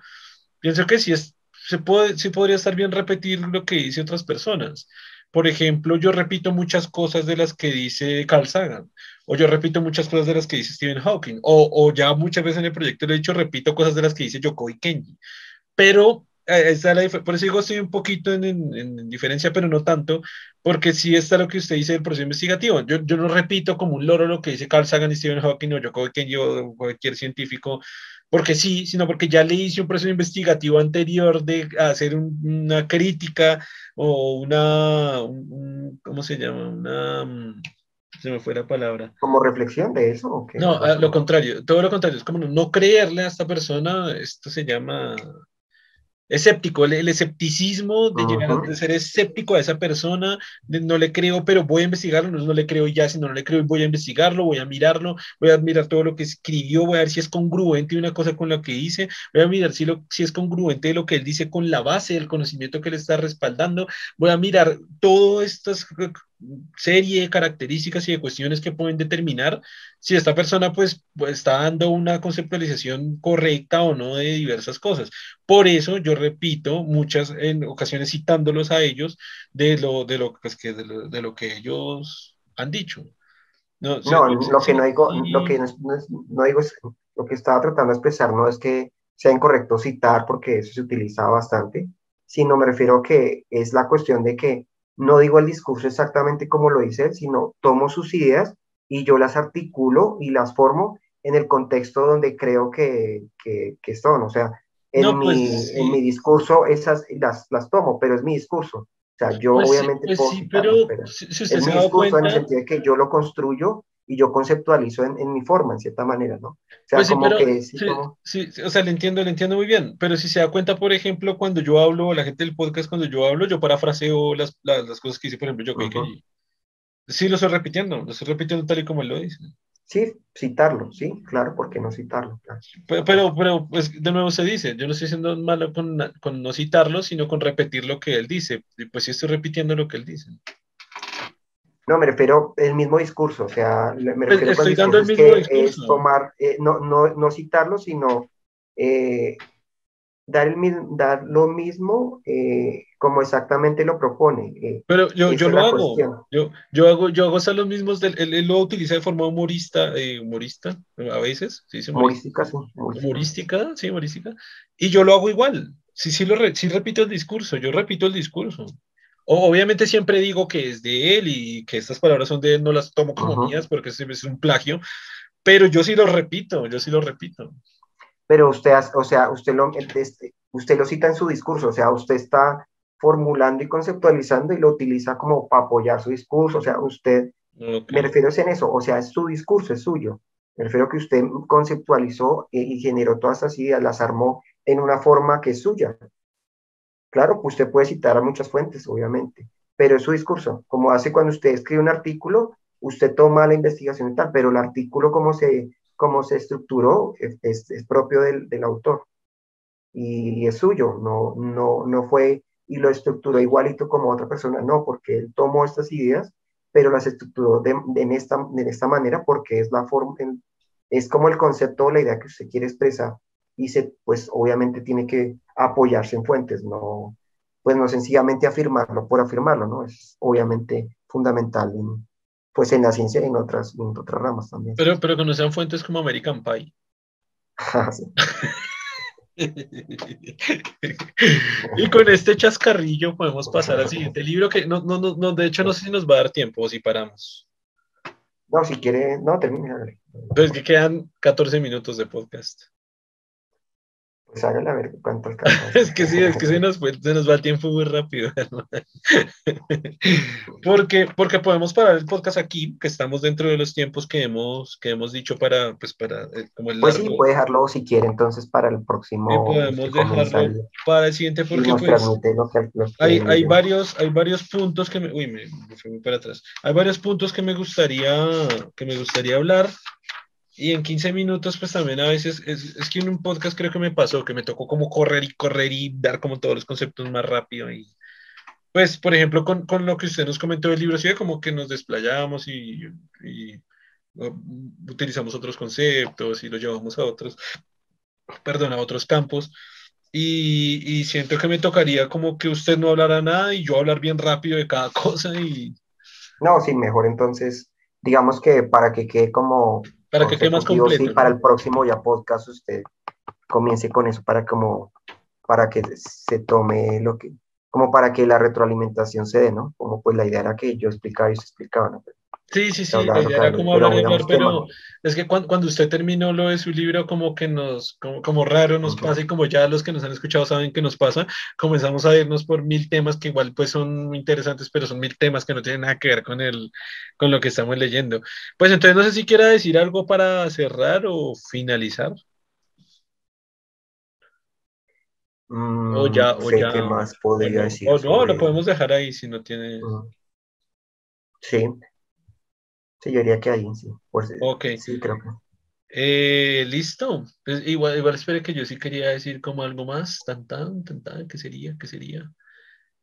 pienso que sí, es, se puede, sí podría estar bien repetir lo que dice otras personas. Por ejemplo, yo repito muchas cosas de las que dice Carl Sagan, o yo repito muchas cosas de las que dice Stephen Hawking, o, ya muchas veces en el proyecto le he dicho, repito cosas de las que dice Yoko y Kenji. Pero por eso digo, estoy un poquito en, diferencia, pero no tanto, porque sí está lo que usted dice del proceso investigativo. Yo, yo no repito como un loro lo que dice Carl Sagan y Stephen Hawking o yo, yo cualquier científico, porque sí, sino porque ya le hice un proceso investigativo anterior de hacer una crítica o una, ¿cómo se llama? Una, mm, se me fue la palabra. ¿Como reflexión de eso? ¿o No, a, lo contrario, todo lo contrario, es como no creerle a esta persona, esto se llama escéptico, el, escepticismo de llegar a ser escéptico a esa persona, no le creo, pero voy a investigarlo, no, no le creo ya, sino no le creo, voy a investigarlo, voy a mirarlo, voy a mirar todo lo que escribió, voy a ver si es congruente una cosa con lo que dice, voy a mirar si, lo, si es congruente lo que él dice con la base del conocimiento que le está respaldando, voy a mirar todas estas serie de características y de cuestiones que pueden determinar si esta persona pues, pues, está dando una conceptualización correcta o no de diversas cosas. Por eso yo repito muchas en ocasiones citándolos a ellos de lo, de lo, pues, que, de lo, que ellos han dicho. No, lo que no digo, lo que no, digo es, lo que estaba tratando de expresar no es que sea incorrecto citar porque eso se utiliza bastante, sino me refiero a que es la cuestión de que no digo el discurso exactamente como lo dice él, sino tomo sus ideas y yo las articulo y las formo en el contexto donde creo que, que, que son. O sea, en, mi, pues, en mi discurso esas las, las tomo, pero es mi discurso. O sea, yo pues obviamente pues puedo pero, si, usted es mi discurso en el sentido de que yo lo construyo y yo conceptualizo en, en, mi forma, en cierta manera, ¿no? O sea, pues sí, como que... Sí, sí, o sea, le entiendo, le entiendo muy bien, pero si se da cuenta, por ejemplo, cuando yo hablo, la gente del podcast, cuando yo hablo, yo parafraseo las, las, las cosas que hice, por ejemplo, yo uh -huh. que, Sí, lo estoy repitiendo, lo estoy repitiendo tal y como él lo dice. Sí, citarlo, sí, claro, ¿por qué no citarlo? Claro. Pero, pero, pero, pues, de nuevo se dice, yo no estoy siendo malo con, con no citarlo, sino con repetir lo que él dice, y pues sí estoy repitiendo lo que él dice. No, me refiero al mismo discurso, o sea, me Pues, refiero estoy dando el discurso mismo es que tomar, eh, no, no, no citarlo, sino eh, dar, el, dar lo mismo eh, como exactamente lo propone. Pero yo, yo lo hago, yo, yo hago, yo hago hasta los mismos, del, él, él lo utiliza de forma humorista, humorista, a veces, sí, Humorística, sí, humorística. humorística, sí, humorística, y yo lo hago igual, sí, sí, lo re- sí repito el discurso, yo repito el discurso. Obviamente siempre digo que es de él y que estas palabras son de él, no las tomo como mías porque es, un plagio, pero yo sí lo repito, yo sí lo repito. Pero usted, o sea, usted lo, este, usted lo cita en su discurso, o sea, usted está formulando y conceptualizando y lo utiliza como para apoyar su discurso, o sea, usted, Ok. me refiero en eso, o sea, es su discurso, es suyo. Me refiero que usted conceptualizó y, y generó todas esas ideas, las armó en una forma que es suya. Claro, usted puede citar a muchas fuentes, obviamente, pero es su discurso. Como hace cuando usted escribe un artículo, usted toma la investigación y tal, pero el artículo como se, como se estructuró es, propio del, del autor y es suyo, no, no, no fue y lo estructuró igualito como otra persona, no, porque él tomó estas ideas, pero las estructuró de, en esta, de esta manera porque es la forma, es como el concepto o la idea que usted quiere expresar y se, pues obviamente tiene que apoyarse en fuentes, no, pues no sencillamente afirmarlo por afirmarlo, ¿no? Es obviamente fundamental en, pues en la ciencia y en otras, en otras ramas también. Pero, pero que no sean fuentes como American Pie. Sí. Y con este chascarrillo podemos pasar al siguiente libro que no, no, no, no, de hecho no sé si nos va a dar tiempo o si paramos. No, si quiere, no, termine, hágale. Pues que quedan 14 minutos de podcast. Pues hágale a ver cuánto alcanza. Es que sí, es que se nos, se nos va el tiempo muy rápido. Porque, porque podemos parar el podcast aquí, que estamos dentro de los tiempos que hemos, que hemos dicho para, pues para, eh, como el Pues sí, largo. puede dejarlo si quiere, entonces para el Y próximo podemos que comienza dejarlo el- para el siguiente y porque nos pues lo que, lo que hay, hay varios, hay varios puntos que me, uy, me, me fui muy para atrás. Hay varios puntos que me gustaría, que me gustaría hablar. Y en 15 minutos, pues también a veces, es, es que en un podcast creo que me pasó, que me tocó como correr y correr y dar como todos los conceptos más rápido. Y pues, por ejemplo, con, con lo que usted nos comentó del libro, sí, como que nos desplayamos y, y utilizamos otros conceptos y lo llevamos a otros, perdón, a otros campos. Y, y siento que me tocaría como que usted no hablara nada y yo hablar bien rápido de cada cosa y No, sí, mejor entonces, digamos que para que quede como para que quede más completo. sí, para el próximo ya podcast usted comience con eso para como para que se tome lo que, como para que la retroalimentación se dé, ¿no? Como pues la idea era que yo explicara y se explicaba, ¿no? Sí, sí, sí, la idea era como hablar, hablar pero es que cuando, cuando, usted terminó lo de su libro, como que nos, como, como raro nos pasa y como ya los que nos han escuchado saben que nos pasa, comenzamos a irnos por mil temas que igual pues son interesantes, pero son mil temas que no tienen nada que ver con, el, con lo que estamos leyendo. Pues entonces no sé si quiera decir algo para cerrar o finalizar. o ya, o ya. ¿Qué más podría decir? O no, lo podemos dejar ahí si no tiene. Sí, Sí, yo diría que ahí, sí. ok. Sí, creo que. Eh, listo. Pues igual, igual espere que yo sí quería decir como algo más. Tan, tan, tan, tan, ¿qué sería? ¿Qué sería?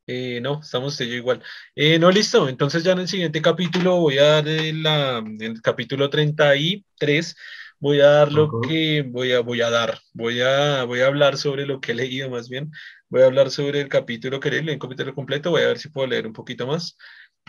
Eh, no, estamos yo igual. Eh, no, listo. Entonces ya en el siguiente capítulo voy a dar la, en el capítulo 33 voy a dar lo que voy a, voy a dar. Voy a, voy a hablar sobre lo que he leído más bien. Voy a hablar sobre el capítulo que leí, el capítulo completo. Voy a ver si puedo leer un poquito más.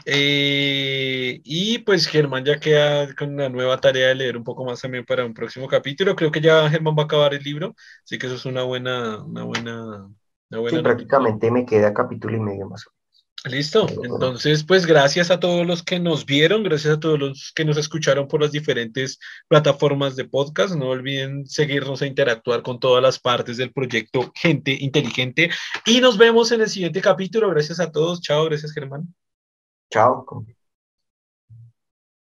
Eh, y pues Germán ya queda con una nueva tarea de leer un poco más también para un próximo capítulo. Creo que ya Germán va a acabar el libro, así que eso es una buena, una buena, una buena sí, prácticamente me queda capítulo y medio más o menos. Listo, entonces pues gracias a todos los que nos vieron, gracias a todos los que nos escucharon por las diferentes plataformas de podcast. No olviden seguirnos e interactuar con todas las partes del proyecto Gente Inteligente y nos vemos en el siguiente capítulo. Gracias a todos, chao, gracias Germán. Chao.